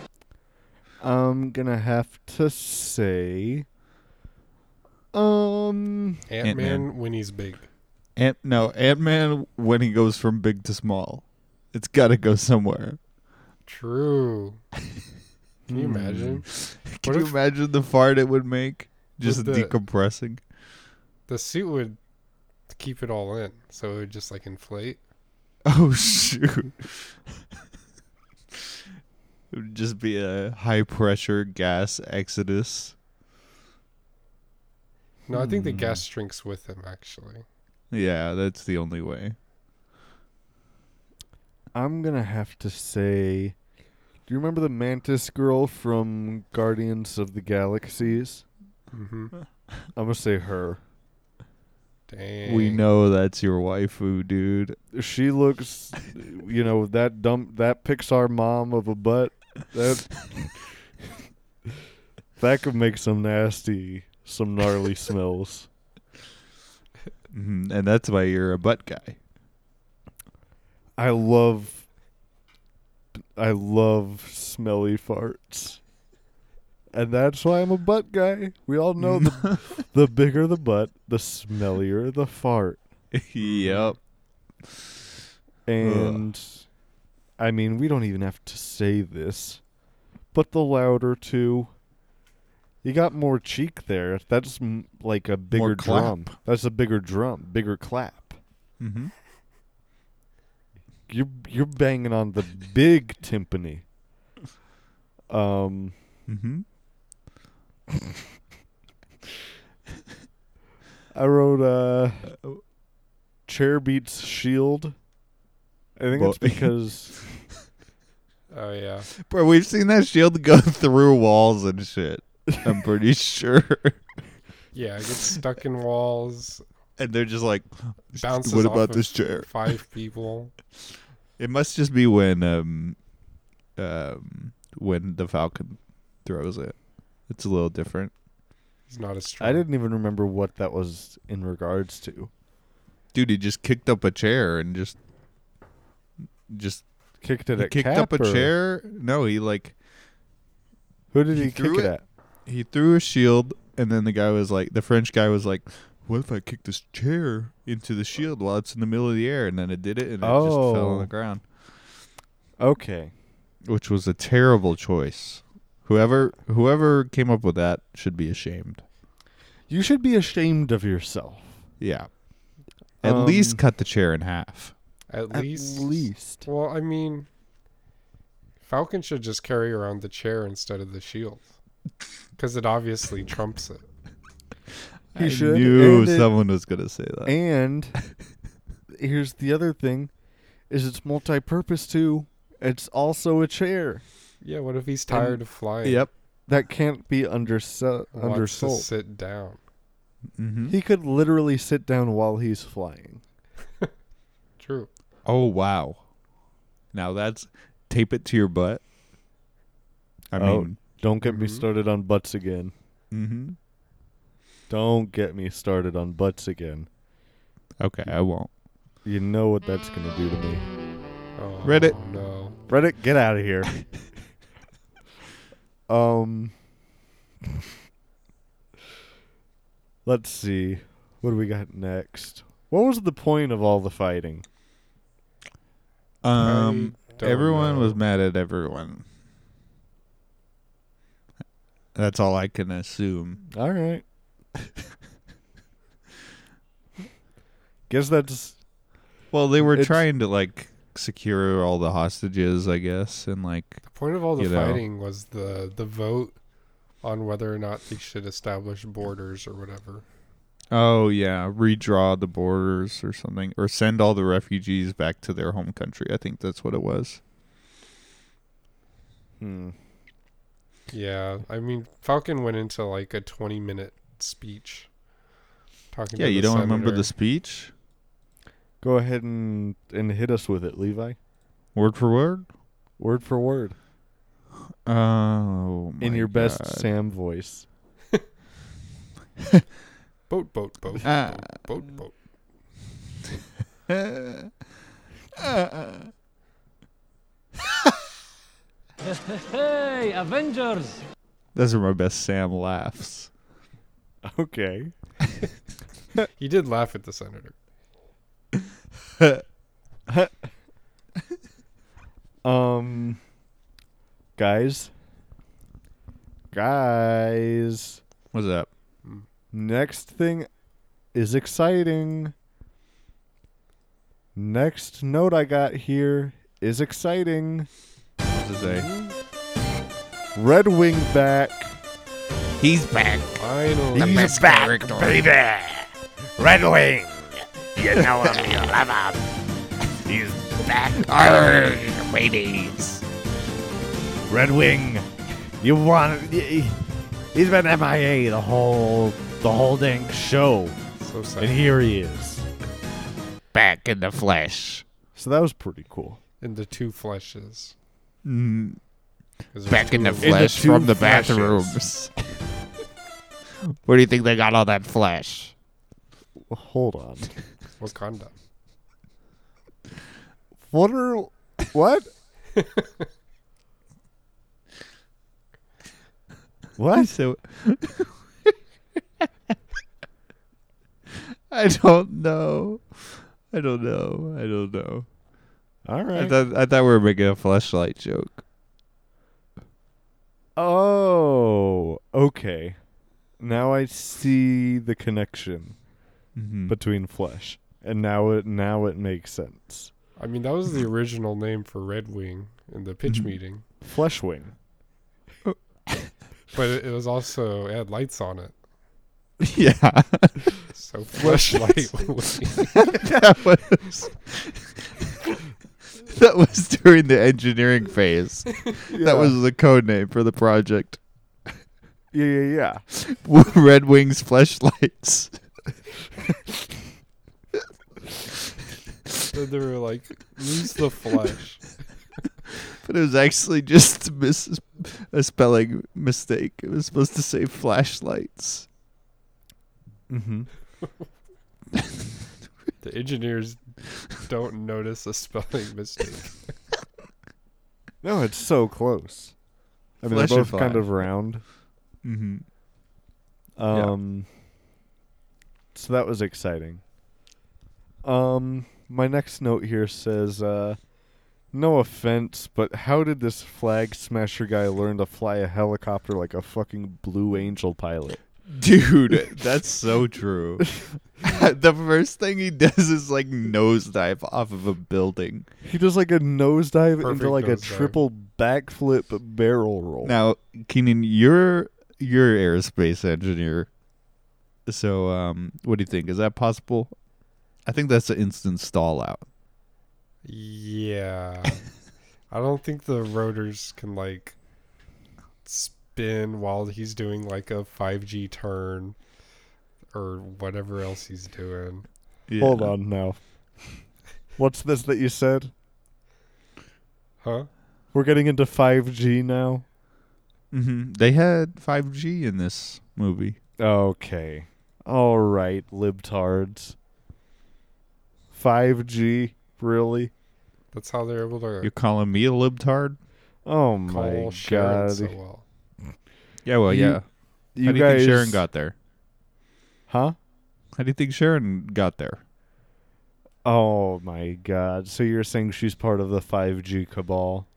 I'm gonna have to say um Ant Man Ant-Man. when he's big. Ant no Ant Man when he goes from big to small, it's got to go somewhere. True. *laughs* Can you imagine? *laughs* Can What you if- imagine the fart it would make? Just the- decompressing. The suit would keep it all in, so it would just like inflate. *laughs* Oh shoot! *laughs* it would just be a high pressure gas exodus. No, I think the Hmm. gas shrinks with him actually. Yeah, that's the only way. I'm gonna have to say Do you remember the mantis girl from Guardians of the Galaxies? Mm-hmm. *laughs* I'm gonna say her. Dang. We know that's your waifu, dude. She looks, you know, that dumb, that Pixar mom of a butt. That *laughs* that could make some nasty, some gnarly smells. Mhm, And that's why you're a butt guy. I love, I love smelly farts, and that's why I'm a butt guy. We all know the *laughs* the bigger the butt, the smellier the fart. yep. And I mean, we don't even have to say this, but the louder too. You got more cheek there. That's m- like a bigger clap. drum. That's a bigger drum, bigger clap. Mm-hmm. You're you're banging on the big timpani. Um, Mm-hmm. I wrote uh, chair beats shield. I think Well- it's because *laughs* Oh yeah. Bro, we've seen that shield go *laughs* through walls and shit. I'm pretty *laughs* sure. Yeah, it gets stuck in walls, And they're just like, bounces what about of this chair? *laughs* Five people. It must just be when um um when the Falcon throws it. It's a little different. He's not as strong. I didn't even remember what that was in regards to. Dude, he just kicked up a chair and just just Kicked it he at kicked Cap up a or- chair. No, he like Who did he, he kick it, it- at? he threw a shield and then the guy was like the French guy was like, What if I kick this chair into the shield while it's in the middle of the air? And then it did it and it just fell on Oh. the ground. Okay. Which was a terrible choice. Whoever whoever came up with that should be ashamed. You should be ashamed of yourself. Yeah. At Um, least cut the chair in half. At, At least. least. Well, I mean, Falcon should just carry around the chair instead of the shield, because it obviously trumps it. He I should, knew and it- someone was gonna say that. And *laughs* here's the other thing is it's multi-purpose too. It's also a chair. Yeah. What if he's tired of flying? Yep. That can't be underso- Wants to undersold. sit down. Mm-hmm. He could literally sit down while he's flying. *laughs* True. Oh wow. Now that's tape it to your butt. I Oh, mean, don't get me Mhm. started on butts again. mm-hmm. Don't get me started on butts again. okay, I won't. You know what that's gonna do to me. Oh, Reddit. No. Reddit, get out of here. *laughs* um, let's see. What do we got next? What was the point of all the fighting? Um, don't everyone was mad at everyone. That's all I can assume. All right. *laughs* Guess that's Well, they were It's- trying to like secure all the hostages, I guess, and like The point of all the You know. fighting was the the vote on whether or not they should establish borders or whatever. oh yeah, redraw the borders or something, or send all the refugees back to their home country. I think that's what it was. hmm. Yeah, I mean Falcon went into like a twenty minute speech. Talking Yeah, to you the don't remember the speech, Go ahead and and hit us with it, Levi. word for word. Word for word Oh, in my your best Sam voice. *laughs* boat, boat, boat, Ah. boat, boat, *laughs* Hey, Avengers! Those are my best Sam laughs. Okay. boat. He did laugh at the senator. Um, guys, guys. What's up? Next thing is exciting. Next note I got here is exciting. What's it say? Red Wing back. He's back. Finally, He's back, baby. Red Wing. You know him, *laughs* you love him. He's back. Arr, babies. Red Wing. You want? y- y- He's been MIA the whole the whole dang show, so sad. and here he is. Back in the flesh. So that was pretty cool. in the two fleshes. Mm, 'Cause there's Back in the of In the flesh from the fleshes. bathrooms. Where do you think they got all that flesh? Hold on. Wakanda. What are what? what? *laughs* So *laughs* I don't know. I don't know. I don't know. All I thought I thought we were making a flashlight joke. Oh, okay. Now I see the connection Mm-hmm. between flesh, and now it now it makes sense. I mean, that was the original name for Red Wing in the pitch Mhm. meeting, Flesh wing. *laughs* but it, it was also it had lights on it, *laughs* yeah, so flashlight. Wing. *laughs* that was *laughs* that was during the engineering phase. *laughs* That was the code name for the project. Yeah, yeah, yeah. *laughs* Red Wings flashlights. so they were like, "Use the flesh." But it was actually just Mrs. a spelling mistake. It was supposed to say flashlights. Mm-hmm. The engineers don't notice a spelling mistake. *laughs* No, it's so close. I mean, they're both kind of round. Mm-hmm. Um, so that was exciting. Um, my next note here says, uh, no offense, but how did this flag smasher guy learn to fly a helicopter like a fucking Blue Angel pilot? Dude, *laughs* that's so true. *laughs* *laughs* the first thing he does is like nosedive off of a building. He does like a nosedive Perfect into like a nosedive. triple backflip barrel roll. Now, Keenan, you're you're aerospace engineer. So, um, what do you think? Is that possible? I think that's an instant stall out. Yeah. I don't think the rotors can like spin while he's doing like a 5G turn or whatever else he's doing. Hold on now. What's this that you said? Huh? We're getting into 5G now? Mm-hmm. They had 5G in this movie. Okay. All right, libtards. 5G? Really? That's how they're able to You're calling me a libtard? Oh my Sharon god. so well. Yeah, well, You- yeah. You How do you guys think Sharon got there? Huh? How do you think Sharon got there? Oh my god. So you're saying she's part of the 5G cabal?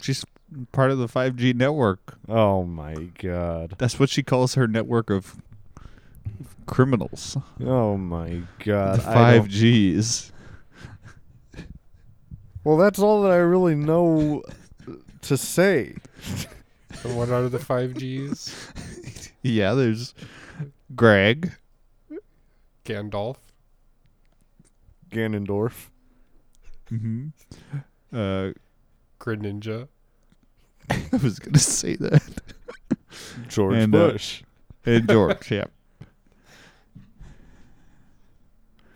She's part of the 5G network. Oh my god. That's what she calls her network of criminals. Oh my god. The I five don't- Gs. Well, that's all that I really know to say. *laughs* And what are the 5Gs? *laughs* Yeah, there's Greg. Gandalf. Ganondorf. Mm-hmm. Uh, Grid Ninja. *laughs* I was gonna say that. George And, uh, Bush. and George, yeah. *laughs*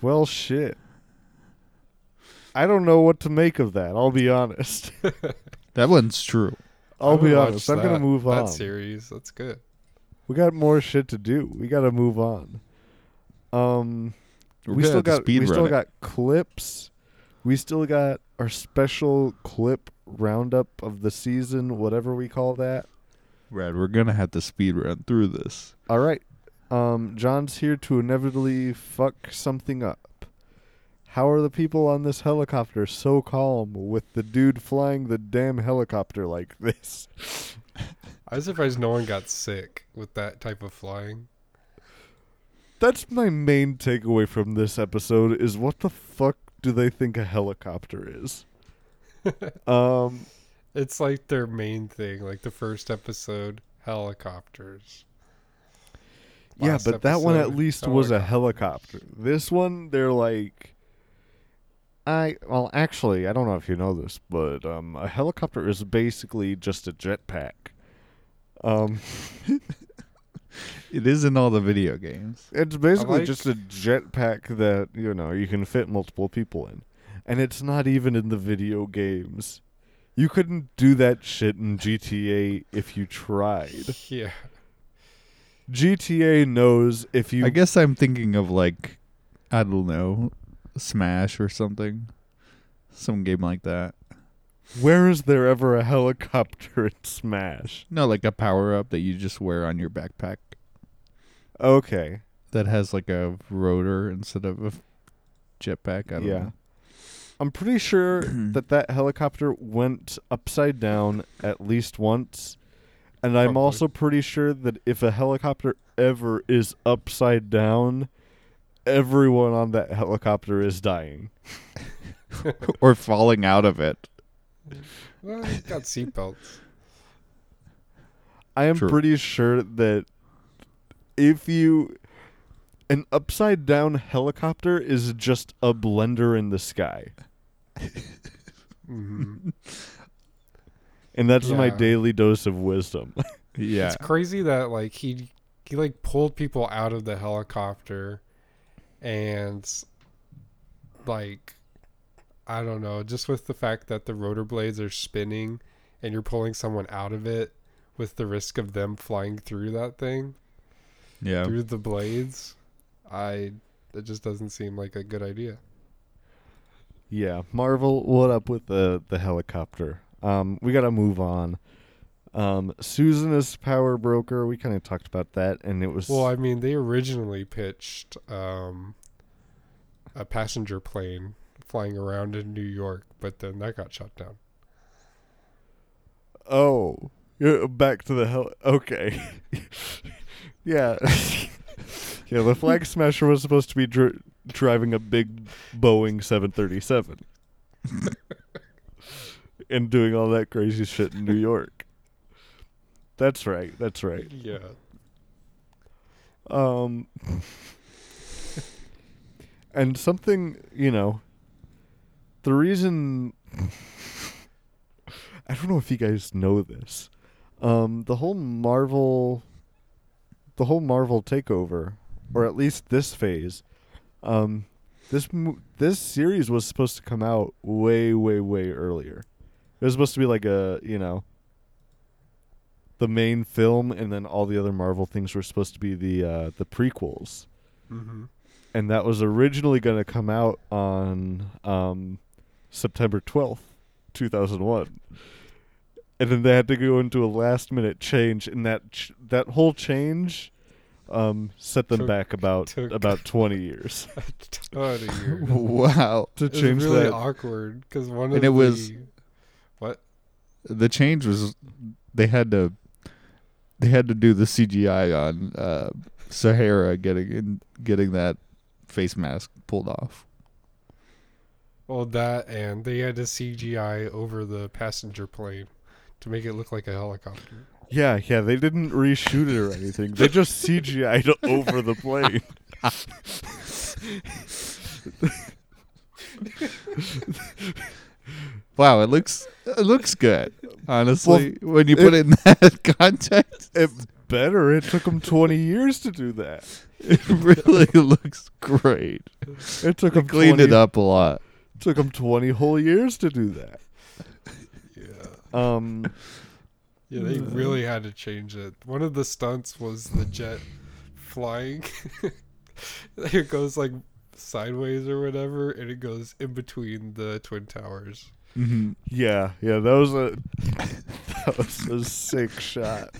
Well, shit. I don't know what to make of that. I'll be honest. That one's true. I'll be would honest. I'm gonna that- move that on. series. That's good. We got more shit to do. We got to move on. Um, We're we gonna still have to got we still it. got clips. We still got our special clip roundup of the season, whatever we call that. Brad, we're gonna have to speed run through this. All right. Um, John's here to inevitably fuck something up. How are the people on this helicopter so calm with the dude flying the damn helicopter like this? *laughs* I was surprised no one got sick with that type of flying. That's my main takeaway from this episode is what the fuck do they think a helicopter is? *laughs* um It's like their main thing, like the first episode, helicopters. yeah, Last but that one at least was a helicopter. This one they're like I well actually, I don't know if you know this, but um a helicopter is basically just a jetpack. Um *laughs* It is in all the video games. It's basically like- just a jetpack that, you know, you can fit multiple people in. And it's not even in the video games. You couldn't do that shit in GTA if you tried. *laughs* Yeah. GTA knows if you I guess I'm thinking of like, I don't know, Smash or something, some game like that. where is there ever a helicopter in Smash? *laughs* No, like a power up that you just wear on your backpack Okay. that has like a rotor instead of a jetpack. I don't Yeah. know. I'm pretty sure *clears throat* that that helicopter went upside down at least once. And I'm also pretty sure that if a helicopter ever is upside down, everyone on that helicopter is dying. *laughs* or falling out of it. Well, it's got seatbelts. I am True. pretty sure that if you an upside down helicopter is just a blender in the sky. hmm *laughs* And that's my daily dose of wisdom. *laughs* Yeah. It's crazy that like he he like pulled people out of the helicopter and like I don't know, just with the fact that the rotor blades are spinning and you're pulling someone out of it with the risk of them flying through that thing, Yeah. through the blades, I it just doesn't seem like a good idea. Yeah, Marvel, what up with the the helicopter? Um, we gotta move on. Um, Susan is power broker. We kind of talked about that, and it was Well, I mean, they originally pitched um, a passenger plane flying around in New York, but then that got shut down. oh, back to the hell. Okay, *laughs* yeah, *laughs* yeah. The Flag Smasher was supposed to be dri- driving a big Boeing seven thirty seven, *laughs* and doing all that crazy shit in New York. That's right. That's right. Yeah. Um, and something, you know, the reason I don't know if you guys know this. Um, the whole Marvel, the whole Marvel takeover, or at least this phase, um, this this series was supposed to come out way, way, way earlier. It was supposed to be like a, you know, the main film, and then all the other Marvel things were supposed to be the uh, the prequels, Mm-hmm. and that was originally going to come out on um, September twelfth, two thousand one, and then they had to go into a last minute change, and that ch- that whole change um, set them Took- back about *laughs* took- about twenty years *laughs* ton of years. *laughs* wow. to It was change really that. awkward because one of And it was- what The change was they had to they had to do the CGI on uh, Sahara getting in, getting that face mask pulled off. well that and they had to CGI over the passenger plane to make it look like a helicopter. Yeah, yeah, they didn't reshoot it or anything. They just *laughs* CGI'd over the plane. *laughs* Wow, it looks it looks good. Honestly, when you put it in *laughs* that context, It better. It took them 20 years to do that. it really *laughs* looks great. It took them cleaned 20, it up a lot. Took them 20 whole years to do that. Yeah. Um, Yeah, they really had to change it. One of the stunts was the jet flying. *laughs* it goes like sideways or whatever, and it goes in between the twin towers. Mm-hmm. yeah, yeah, that was a *laughs* that was a sick shot.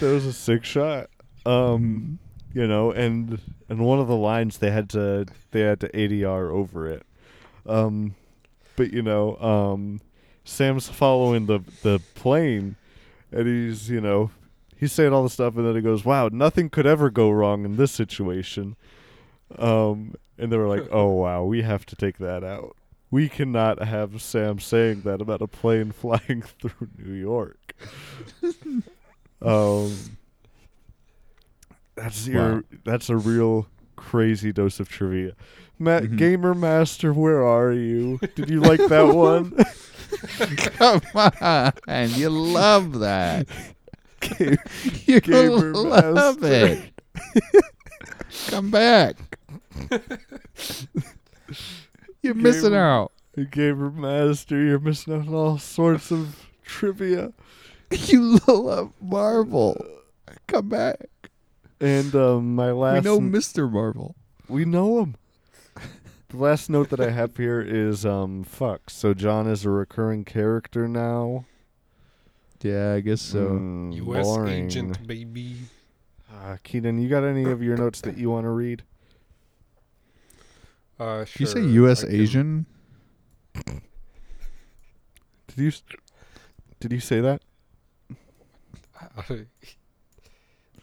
That was a sick shot. Um, you know, and and one of the lines they had to they had to ADR over it. Um, but you know, um, Sam's following the the plane, and he's you know he's saying all the stuff, and then he goes, "Wow, nothing could ever go wrong in this situation." Um, and they were like, *laughs* "Oh wow, we have to take that out. We cannot have Sam saying that about a plane *laughs* flying through New York." *laughs* um, that's your Wow. that's a real crazy dose of trivia. Matt Mhm. Gamer Master, where are you? Did you like that one? Come on, And you love that. You Gamer love Master. it. Come back. You're missing Gamer- out. Gamer Master, you're missing out on all sorts of trivia. You love Marvel. Come back. And um, my last. We know Mr. Marvel. we know him. The last note that I have here is um fuck. So John is a recurring character now. Yeah, I guess so. Mm, U.S. boring. agent, baby. Uh, Keenan, you got any of your notes that you want to read? Uh, Did you say U.S. I can- Asian? *laughs* Did you Did you say that? *laughs* I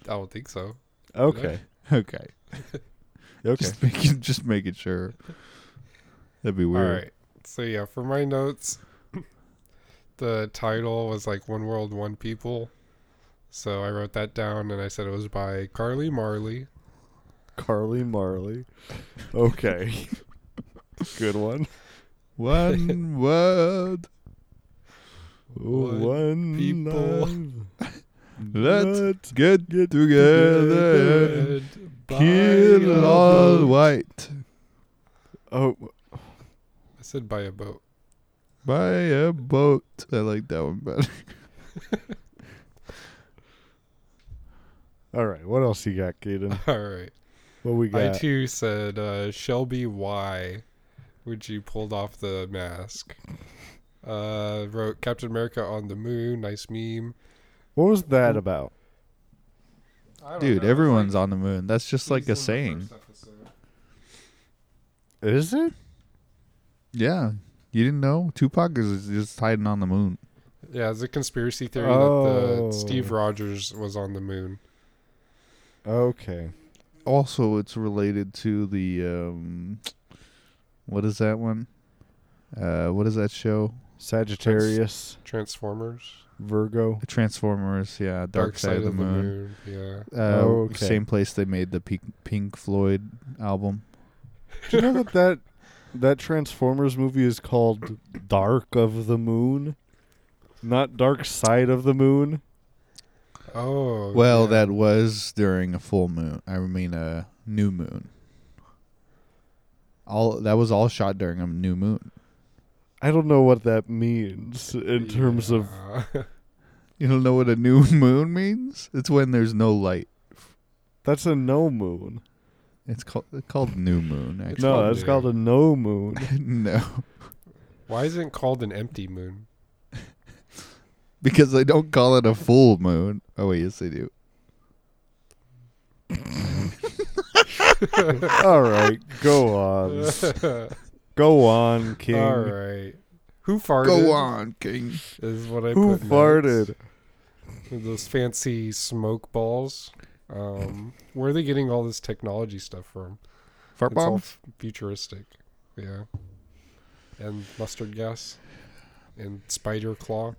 don't think so. Okay. *laughs* Okay. Okay. Just making just making sure. That'd be weird. All right. So yeah, for my notes, the title was like "One World, One People," so I wrote that down, and I said it was by Karli Marley. Karli Marley. Okay. *laughs* Good one. One word. One One people. life. *laughs* Let's get, get together. And Kill all white. Oh, I said by a boat. Buy a boat. I like that one better. *laughs* All right, what else you got, Kaden? *laughs* All right. What we got? I too said uh, Shelby Y, when you pulled off the mask. Uh, wrote Captain America on the moon. Nice meme. What was that about? Dude, know, everyone's like- on the moon. That's just like a the saying. Is it? Yeah. You didn't know? Tupac is just hiding on the moon. Yeah, it's a conspiracy theory Oh. that the Steve Rogers was on the moon. Okay. Also, it's related to the um what is that one? Uh what is that show? Sagittarius, Transformers. Virgo. Transformers, yeah, Dark, Side, of the, moon. Yeah. Uh, Oh, okay. Same place they made the Pink, Pink Floyd album. Do you know that that that Transformers movie is called Dark of the Moon, not Dark Side of the Moon? Oh. Well, yeah. that was during a full moon. I mean, a new moon. All that was all shot during a new moon. I don't know what that means in terms of. *laughs* You don't know what a new *laughs* moon means? It's when there's no light. That's a no moon. It's called it's called new moon. Actually, no, called that's new. called a no moon. *laughs* no, Why isn't it called an empty moon? *laughs* because they don't call it a full moon. Oh wait, yes they do. *laughs* All right, go on, go on, King. All right. Who farted? Go on, King. Is what I Who put next. farted? With Those fancy smoke balls. Um, where are they getting all this technology stuff from? Fart It's all bombs. f- futuristic. Yeah. And mustard gas. And spider claw.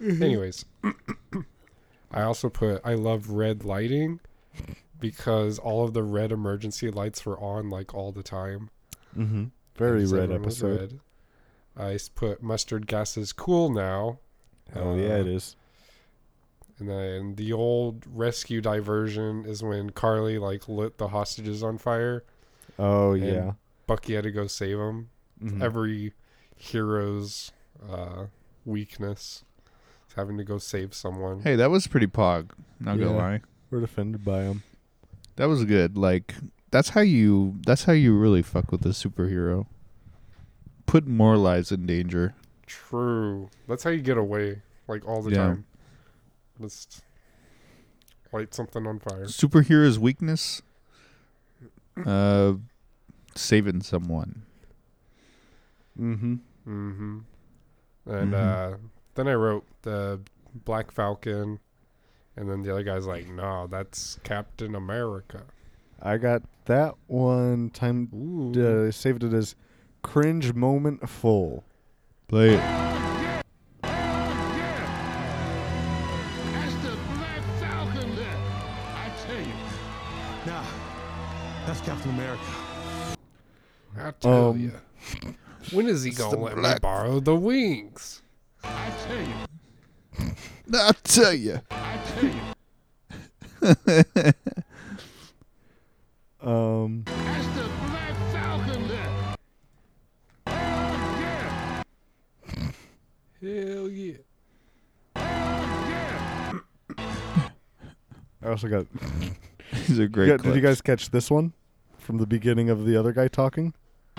Anyways. I also put I love red lighting because all of the red emergency lights were on like all the time. Mm-hmm. Very red episode. red. I put mustard gas is cool now. Hell yeah, it Uh, is. And then the old rescue diversion is when Karli like lit the hostages on fire. Oh and yeah. Bucky had to go save them. Mhm. Every hero's uh, weakness is having to go save someone. Hey, that was pretty pog. Not gonna lie. We're defended by him. That was good. Like that's how you that's how you really fuck with a superhero. Put more lives in danger. True. That's how you get away, like all the Yeah. time. Just light something on fire. Superhero's weakness uh saving someone. Mm-hmm. Mm-hmm. And Mhm. uh, then I wrote the Black Falcon, and then the other guy's like, "No, that's Captain America." I got that one time. Ooh. Uh, saved it as cringe moment full. Play it. That's Captain America. I tell Um, you. When is he gonna the let me borrow the wings? I tell you. *laughs* I tell you. I tell you. Um, That's the Black Falcon there. Yeah. Hell yeah! *laughs* I also got. *laughs* These are great. You got- did you guys catch this one from the beginning of the other guy talking? *laughs*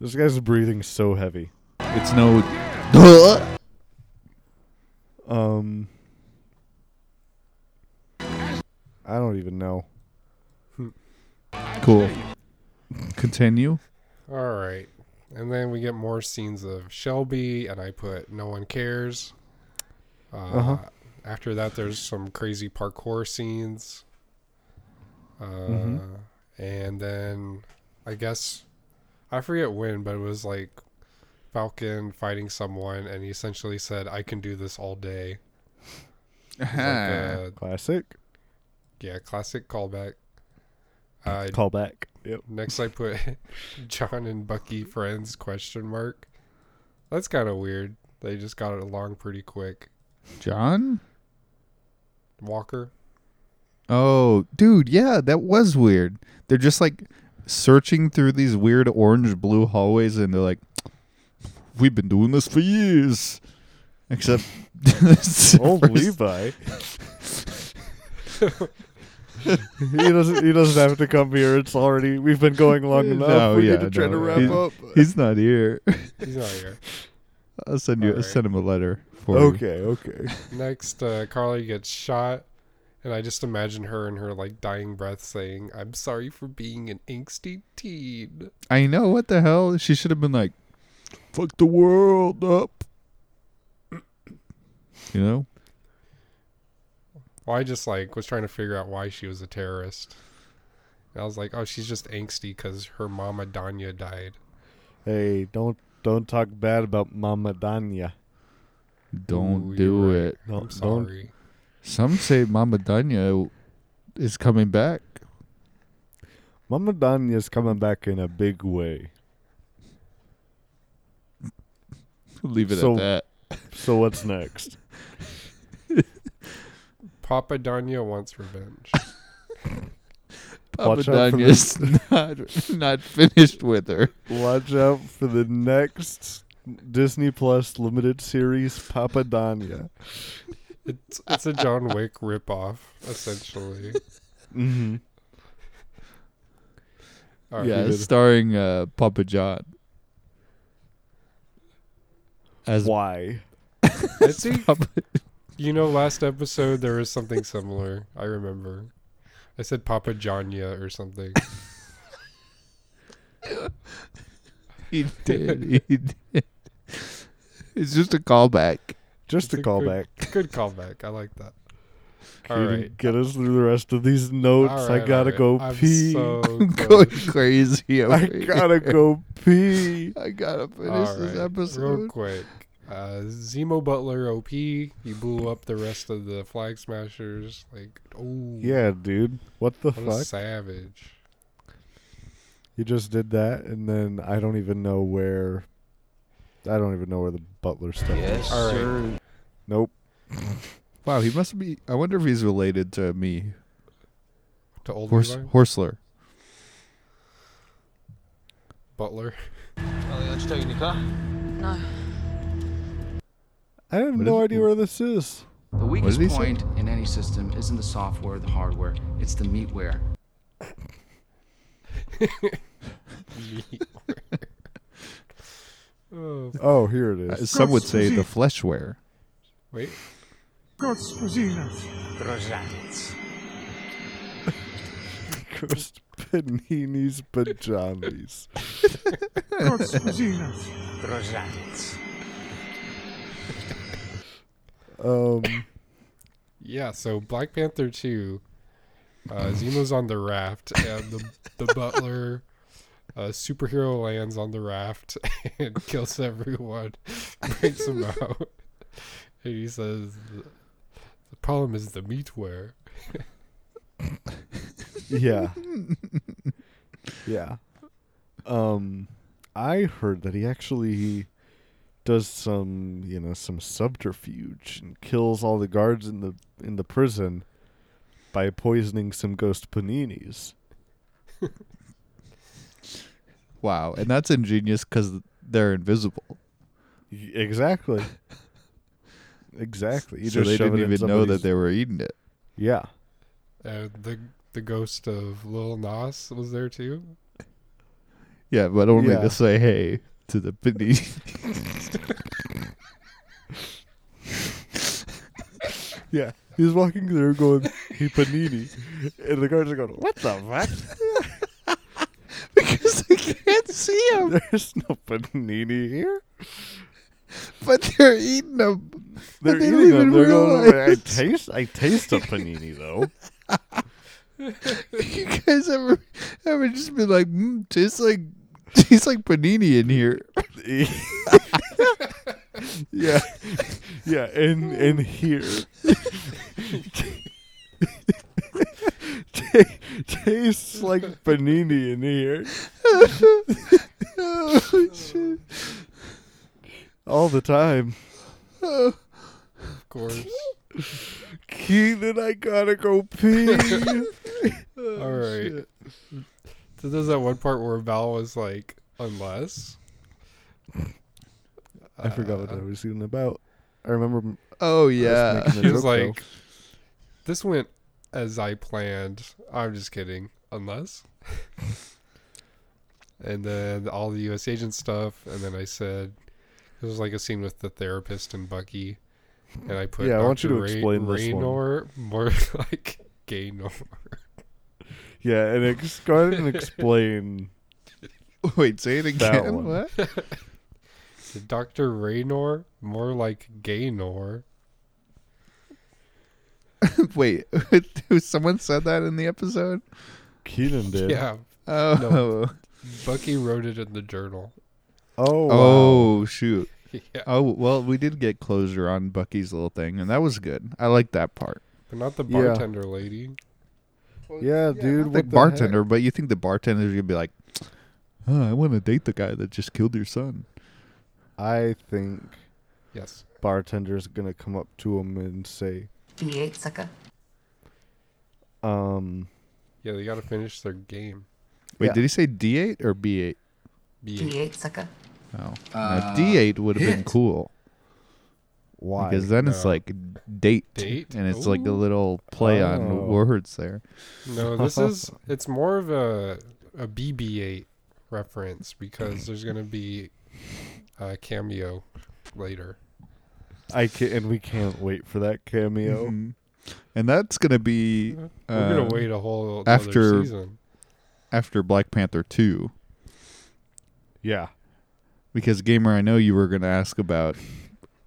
this guy's breathing so heavy. It's no *laughs* Um, I don't even know. Cool. Continue. All right, and then we get more scenes of Shelby, and I put "No one cares." Uh, Uh-huh. After that, there's some crazy parkour scenes. Uh, Mhm. And then I guess I forget when, but it was like Falcon fighting someone, and he essentially said, "I can do this all day." *laughs* Like a- Classic. yeah, classic callback. Uh, Call back. Yep. Next, I put *laughs* John and Bucky friends question mark. That's kind of weird. They just got it along pretty quick. John? Walker. Oh, dude, yeah, that was weird. They're just like searching through these weird orange blue hallways, and they're like, "We've been doing this for years." Except, *laughs* Old Levi. he doesn't. He doesn't have to come here. It's already. We've been going long *laughs* enough. No, we yeah, need to try to wrap he- up. He's not here. He's not here. I'll send you. I'll send him a letter for you. Okay. Okay. *laughs* Next, uh, Karli gets shot, and I just imagine her in her like dying breath saying, "I'm sorry for being an angsty teen." I know what the hell. She should have been like, "Fuck the world up." You know? Well, I just like was trying to figure out why she was a terrorist. And I was like, "Oh, she's just angsty because her mama Danya died." Hey, don't don't talk bad about Mama Danya. Don't Ooh, do right. it. No, I'm don't- sorry. Some say Mama Danya is coming back. Mama Danya's coming back in a big way. *laughs* Leave it So- at that. So what's next? *laughs* Papa Danya wants revenge. *laughs* Papa Watch out for Danya's not not finished with her. Watch out for the next Disney Plus limited series, Papa Danya. It's it's a John Wick ripoff, essentially. Mm-hmm. All yeah, starring uh, Papa John. As Why? I think *laughs* Papa, you know last episode there was something similar. I remember. I said Papa Janya or something. *laughs* he did. He did. It's just a callback. Just It's a callback. Good, good callback. I like that. *laughs* All you right. Get us through the rest of these notes. All I gotta all go right. I'm pee. so *laughs* going crazy. Over I gotta go pee. *laughs* I gotta finish this right, episode. Real quick. Uh, Zemo Butler OP. He blew up the rest of the Flag Smashers. Like, oh. Yeah, dude. What the What a fuck? savage. You just did that, and then I don't even know where. I don't even know where the butler stuff is. All right. Nope. *laughs* Wow, he must be. I wonder if he's related to me, To old Horse Levi? Horsler. Butler. *laughs* Oh, no. I have What no is- idea where this is. The weakest he say? point in any system isn't the software or the hardware, it's the meatware. *laughs* oh, Oh, here it is. Uh. Some would say the fleshware. wait. Ghost Panini's pajamas. um. Yeah, so Black Panther 2. Uh, Zemo's on the raft, and the, the butler uh, superhero lands on the raft *laughs* and kills everyone, *laughs* breaks them out. And he says, The problem is the meatware. Yeah. *laughs* yeah. Um I heard that he actually does some, you know, some subterfuge and kills all the guards in the in the prison by poisoning some ghost paninis. Wow, and that's ingenious because they're invisible. Exactly. *laughs* exactly. You so just they didn't it in even know that they were eating it. Yeah. And the, the ghost of Lil Nas was there too. Yeah, but only Yeah. to say hey to the panini. *laughs* Yeah. He's walking through going, he panini. And the guards are going, What the fuck? *laughs* because they can't see them, There's no panini here. but they're eating them. They're they eating them. They're going, I taste I taste a panini though. *laughs* you guys ever ever just been like, mm, tastes like tastes like panini in here? *laughs* yeah. Yeah, and and here. Ta- Tastes like panini in here. oh, shit. All the time. Of course. Keenan, I gotta go pee. *laughs* All right. So there's that one part where Val was like, unless. I forgot what that uh, was even about. I remember. Oh I was yeah. making a He was joke, though. like, this went as I planned. I'm just kidding. Unless. *laughs* and then all the U.S. agent stuff. And then I said, it was like a scene with the therapist and Bucky. And I put Yeah, I want you to Ray- explain this one. Raynor, more *laughs* like Gaynor. Yeah, and ex- go ahead and explain. *laughs* Wait, say it again. one. What? Dr. Raynor, more like Gaynor. *laughs* Wait, *laughs* someone said that in the episode? Keenan did. Yeah. Oh. No, Bucky wrote it in the journal. Oh. wow. Oh shoot. *laughs* Yeah. Oh well, we did get closure on Bucky's little thing, and that was good. I like that part. But not the Yeah. bartender lady. Yeah, dude. the the bartender, heck? but you think the bartender's gonna be like, oh, "I want to date the guy that just killed your son." I think Yes. bartender's gonna come up to him and say, D8 sucker. um, Yeah, they got to finish their game. Wait, Yeah. did he say D eight or B eight? B8. D8 sucker. Oh, Uh, D eight would have been cool why? because then it's like date, Date? and it's like a little play Oh. on words there. No, *laughs* this is it's more of a a BB-8 reference because there's gonna be a cameo later. I can, and we can't wait for that cameo. Mhm. And that's gonna be We're uh, gonna wait a whole after season. after Black Panther two. Yeah. Because gamer, I know you were gonna ask about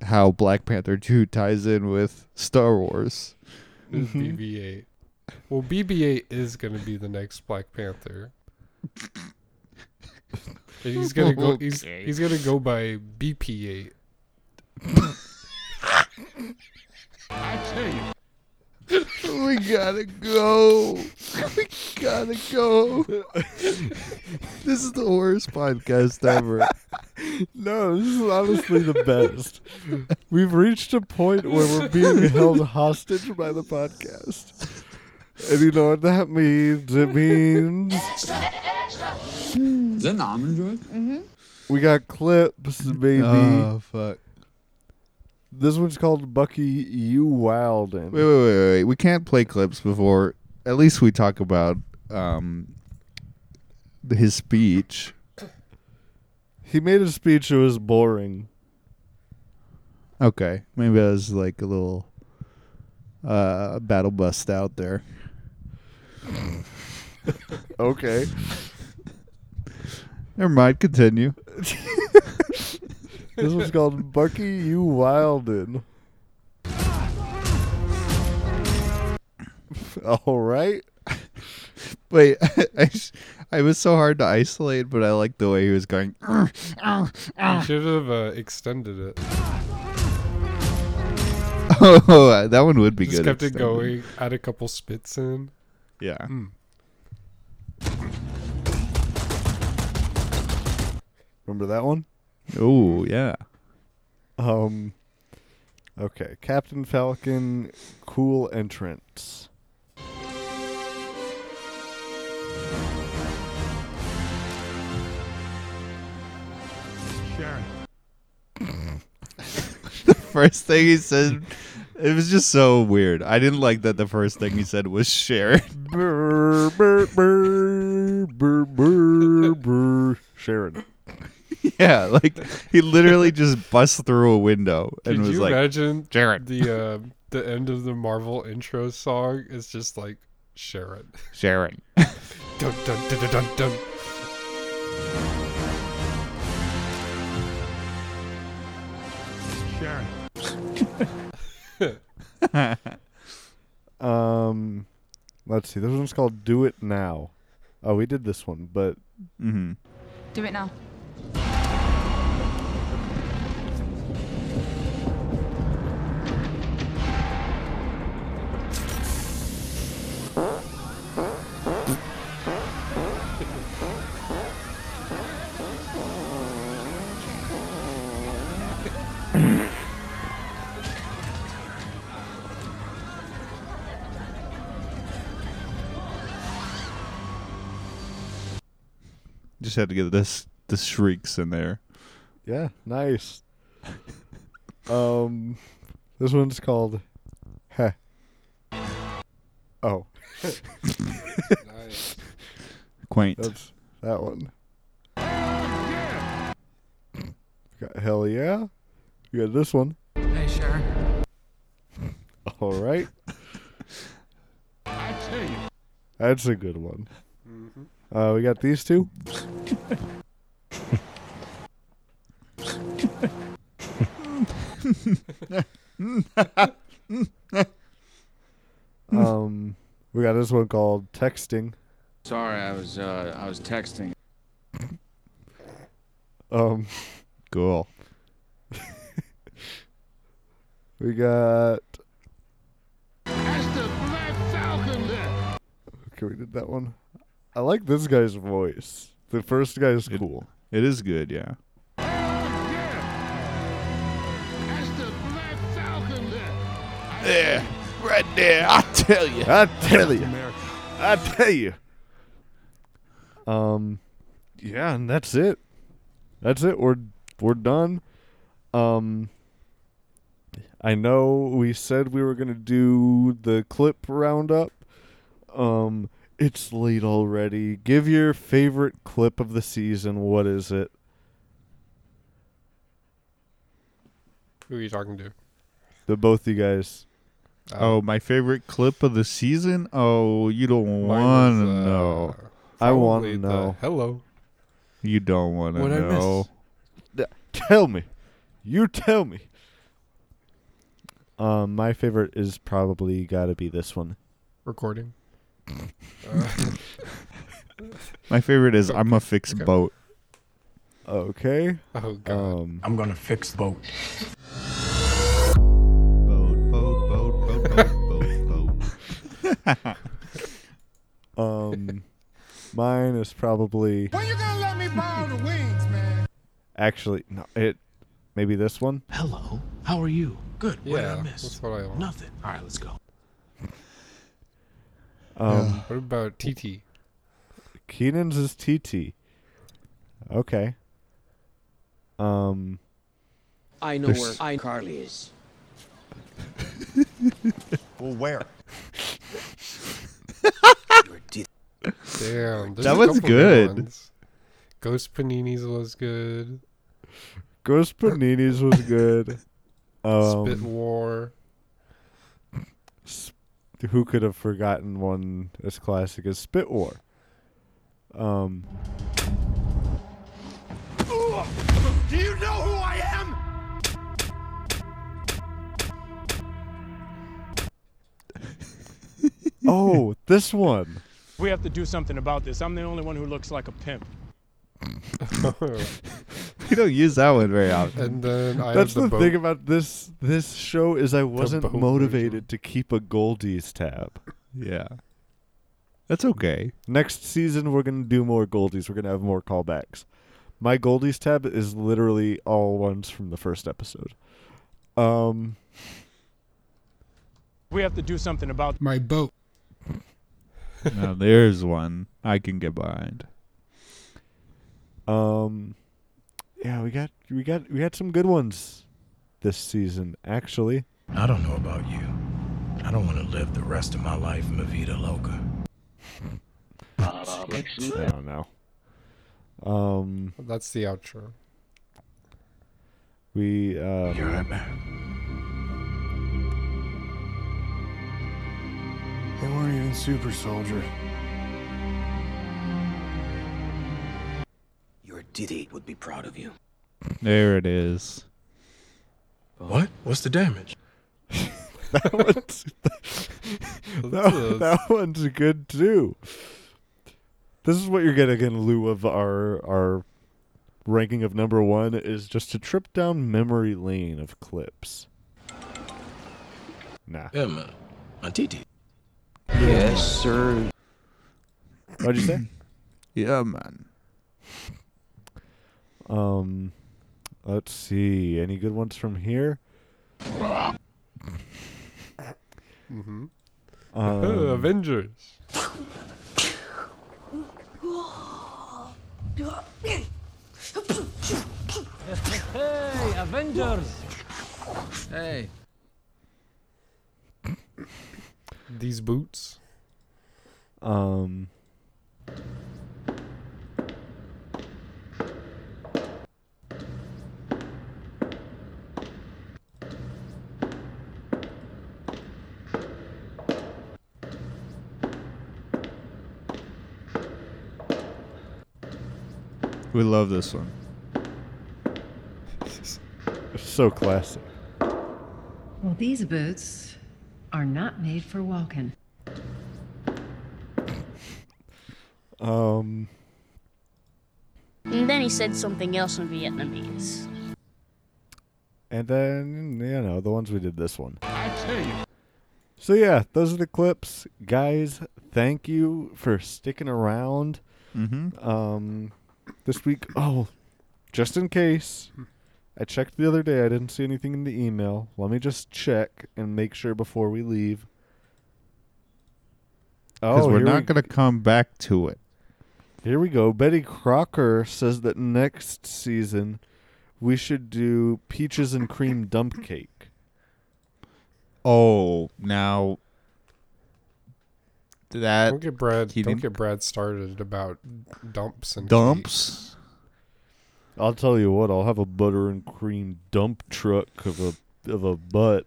how Black Panther two ties in with Star Wars. This Mhm. BB-8. Well, BB-8 is gonna be the next Black Panther. And he's gonna go. He's *laughs* he's gonna go by BP-8. *laughs* *laughs* we gotta go. We gotta go. this is the worst podcast ever. No, this is honestly the best. We've reached a point where we're being held hostage by the podcast. And you know what that means? It means Is that an almond joy? Mm-hmm. we got clips, baby. Oh fuck. This one's called Bucky You Wilden. Wait, wait, wait, wait. We can't play clips before. At least we talk about um his speech. He made a speech that was boring. Okay, maybe I was like a little uh battle bust out there. *laughs* Okay. Never mind. Continue. *laughs* This one's called Bucky You Wilden. *laughs* All right. Wait, *laughs* I, I was so hard to isolate, but I like the way he was going. You should have uh, extended it. Oh, *laughs* that one would be Just good. kept it extended. going. Add a couple spits in. Yeah. Mm. Remember that one? Oh, yeah. Um. Okay, Captain Falcon, cool entrance. Sharon. *laughs* the First thing he said, it was just so weird. I didn't like that the first thing he said was Sharon. *laughs* Brr, brr, brr. Sharon. *laughs* yeah, like he literally just bust through a window and Could was you like, imagine Sharon. the uh, the end of the Marvel intro song is just like Sharon. Sharon. *laughs* dun dun dun dun dun. dun. *laughs* Um, let's see. This one's called "Do It Now." Oh, we did this one, but mm-hmm. Do it now. Just had to get this the shrieks in there. Yeah, nice. um, this one's called. Heh. Oh, Nice. Quaint. that's that one. Got hell yeah. You got this one. Hey, sure. All right. That's a good one. Mm-hmm. Uh, we got these two. um, we got this one called texting. Sorry, I was uh, I was texting. Um, Cool. *laughs* we got. Okay, we did that one. I like this guy's voice. The first guy's It- cool. It is good, yeah. There, right there. I tell you. I tell you. I tell you. Um, yeah, and that's it. That's it. We're we're done. Um, I know we said we were gonna do the clip roundup. Um, it's late already. Give your favorite clip of the season. What is it? Who are you talking to? The both you guys. Oh, my favorite clip of the season? Oh, you don't want to uh, know. I want to know. Hello. You don't want to What'd I miss? know. Tell me. You tell me. Um, my favorite is probably got to be this one. Recording. *laughs* My favorite is I'm a fixed okay. boat. Okay. oh god. Um, I'm gonna fix the boat. Boat, boat, boat, boat, boat, boat, boat. *laughs* um, mine is probably When you gonna let me borrow the wings, man? actually no. It maybe this one. Hello. How are you? Good. What yeah, did I miss? that's what I want. Nothing. All right, let's go. Um, What about TT? Keenan's is TT. Okay. Um, I know where I Karli is. *laughs* Well, where? Damn, That was good. Ghost Paninis was good. Ghost Panini's was good. Um, Spit War. S- who could have forgotten one as classic as Spit War? Um, Do you know who I am? *laughs* oh, this one. We have to do something about this. I'm the only one who looks like a pimp. *laughs* *laughs* You don't use that one very often. and then I That's have the, the, thing about this this show is I wasn't motivated version. to keep a Goldies tab. Yeah. That's okay. Next season we're gonna do more Goldies. We're gonna have more callbacks. My Goldies tab is literally all ones from the first episode. Um, We have to do something about My boat. now there's one I can get behind. um, yeah, we got we got we got some good ones this season. Actually, I don't know about you. I don't want to live the rest of my life in Vida Loca. *laughs* I don't know. Um, That's the outro. we uh, You're right back. They weren't even super soldier. Your Diddy would be proud of you. There it is. What? What's the damage? *laughs* that one's *laughs* that, that one's good too. This is what you're getting in lieu of our our ranking of number one is just a trip down memory lane of clips. Nah. Yeah, uh, man. My TT. Yes, sir. What'd you say? *clears throat* Yeah, man. Um, let's see. Any good ones from here? Mm-hmm. Um, *laughs* Avengers. Hey, Avengers! Hey. These boots. Um. We love this one. *laughs* So classic. Well, these boots are not made for walking. *laughs* Um. And then he said something else in Vietnamese. And then, you know, the ones we did this one. I tell you. So, yeah, those are the clips. Guys, thank you for sticking around. Mm-hmm. Um, this week, oh, just in case, I checked the other day. I didn't see anything in the email. Let me just check and make sure before we leave. Because Oh, we're here not we- going to come back to it. Here we go. Betty Crocker says that next season we should do peaches and cream dump cake. Oh, now that Don't get Brad. he Don't get Brad started about dumps and dumps. I'll tell you what. I'll have a butter and cream dump truck of a of a butt.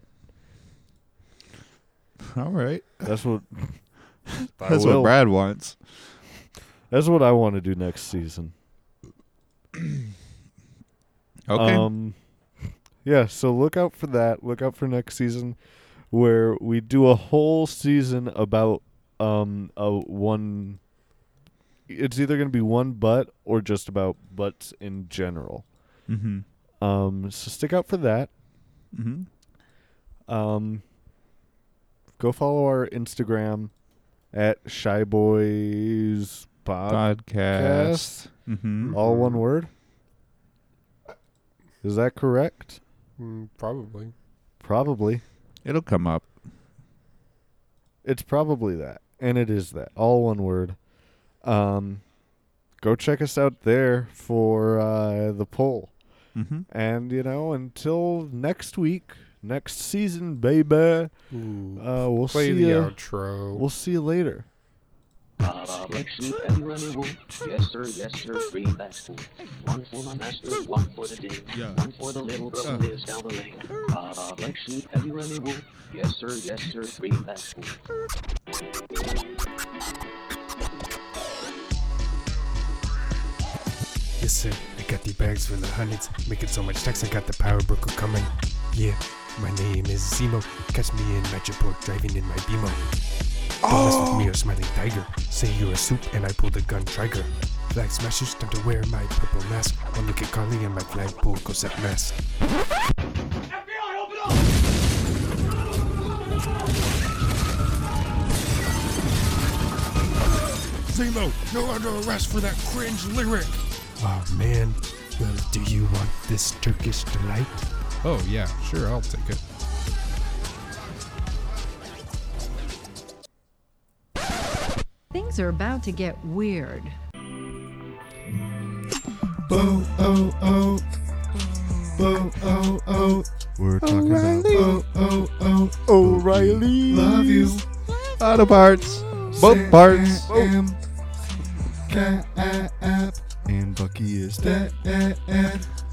All right, That's what. *laughs* That's what Brad wants. That's what I want to do next season. *clears throat* Okay. Um, yeah. So look out for that. Look out for next season, where we do a whole season about um a one. It's either gonna be one butt or just about butts in general. Mhm. Um. So stick out for that. Mhm. Um. Go follow our Instagram at Shy Boys Pod- Podcast. Mhm. All one word. Is that correct? Mm, probably. Probably. It'll come up. It's probably that. And it is that. All one word. Um go check us out there for uh the poll. Mhm. And you know, until next week, next season, baby. Ooh. Uh we'll see the you. outro. We'll see you later. Uh, black suit, everyone you want. Yes, sir, yes, sir, green back One for my master, one for the day. Yeah. One for the little girl who lives down the lane. Uh, black suit, everyone you want. Yes, sir, yes, sir, green back Yes, sir. I got the bags full of hundreds, making so much tax, I got the power broker coming. Yeah, my name is Zemo. Catch me in Madripoor driving in my Beamo. Don't mess with me or smiling tiger. Say you're a soup and I pull the gun trigger. Flag smashers, time to wear my purple mask. One look at Karli and my flagpole goes at mask. Zemo, you're under arrest for that cringe lyric. Oh man, well, do you want this Turkish delight? Oh yeah, sure, I'll take it. Things are about to get weird. Oh, oh, oh. Oh, oh, oh. We're talking about oh, oh, oh. O'Reilly. Love you. Auto parts. Both parts. Sam, Cap, and Bucky is dead.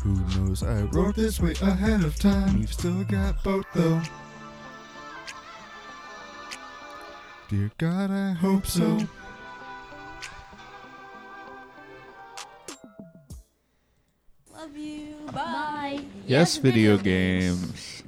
Who knows? I wrote this way ahead of time. We've still got both though. Dear God, I hope so. Yes, video games.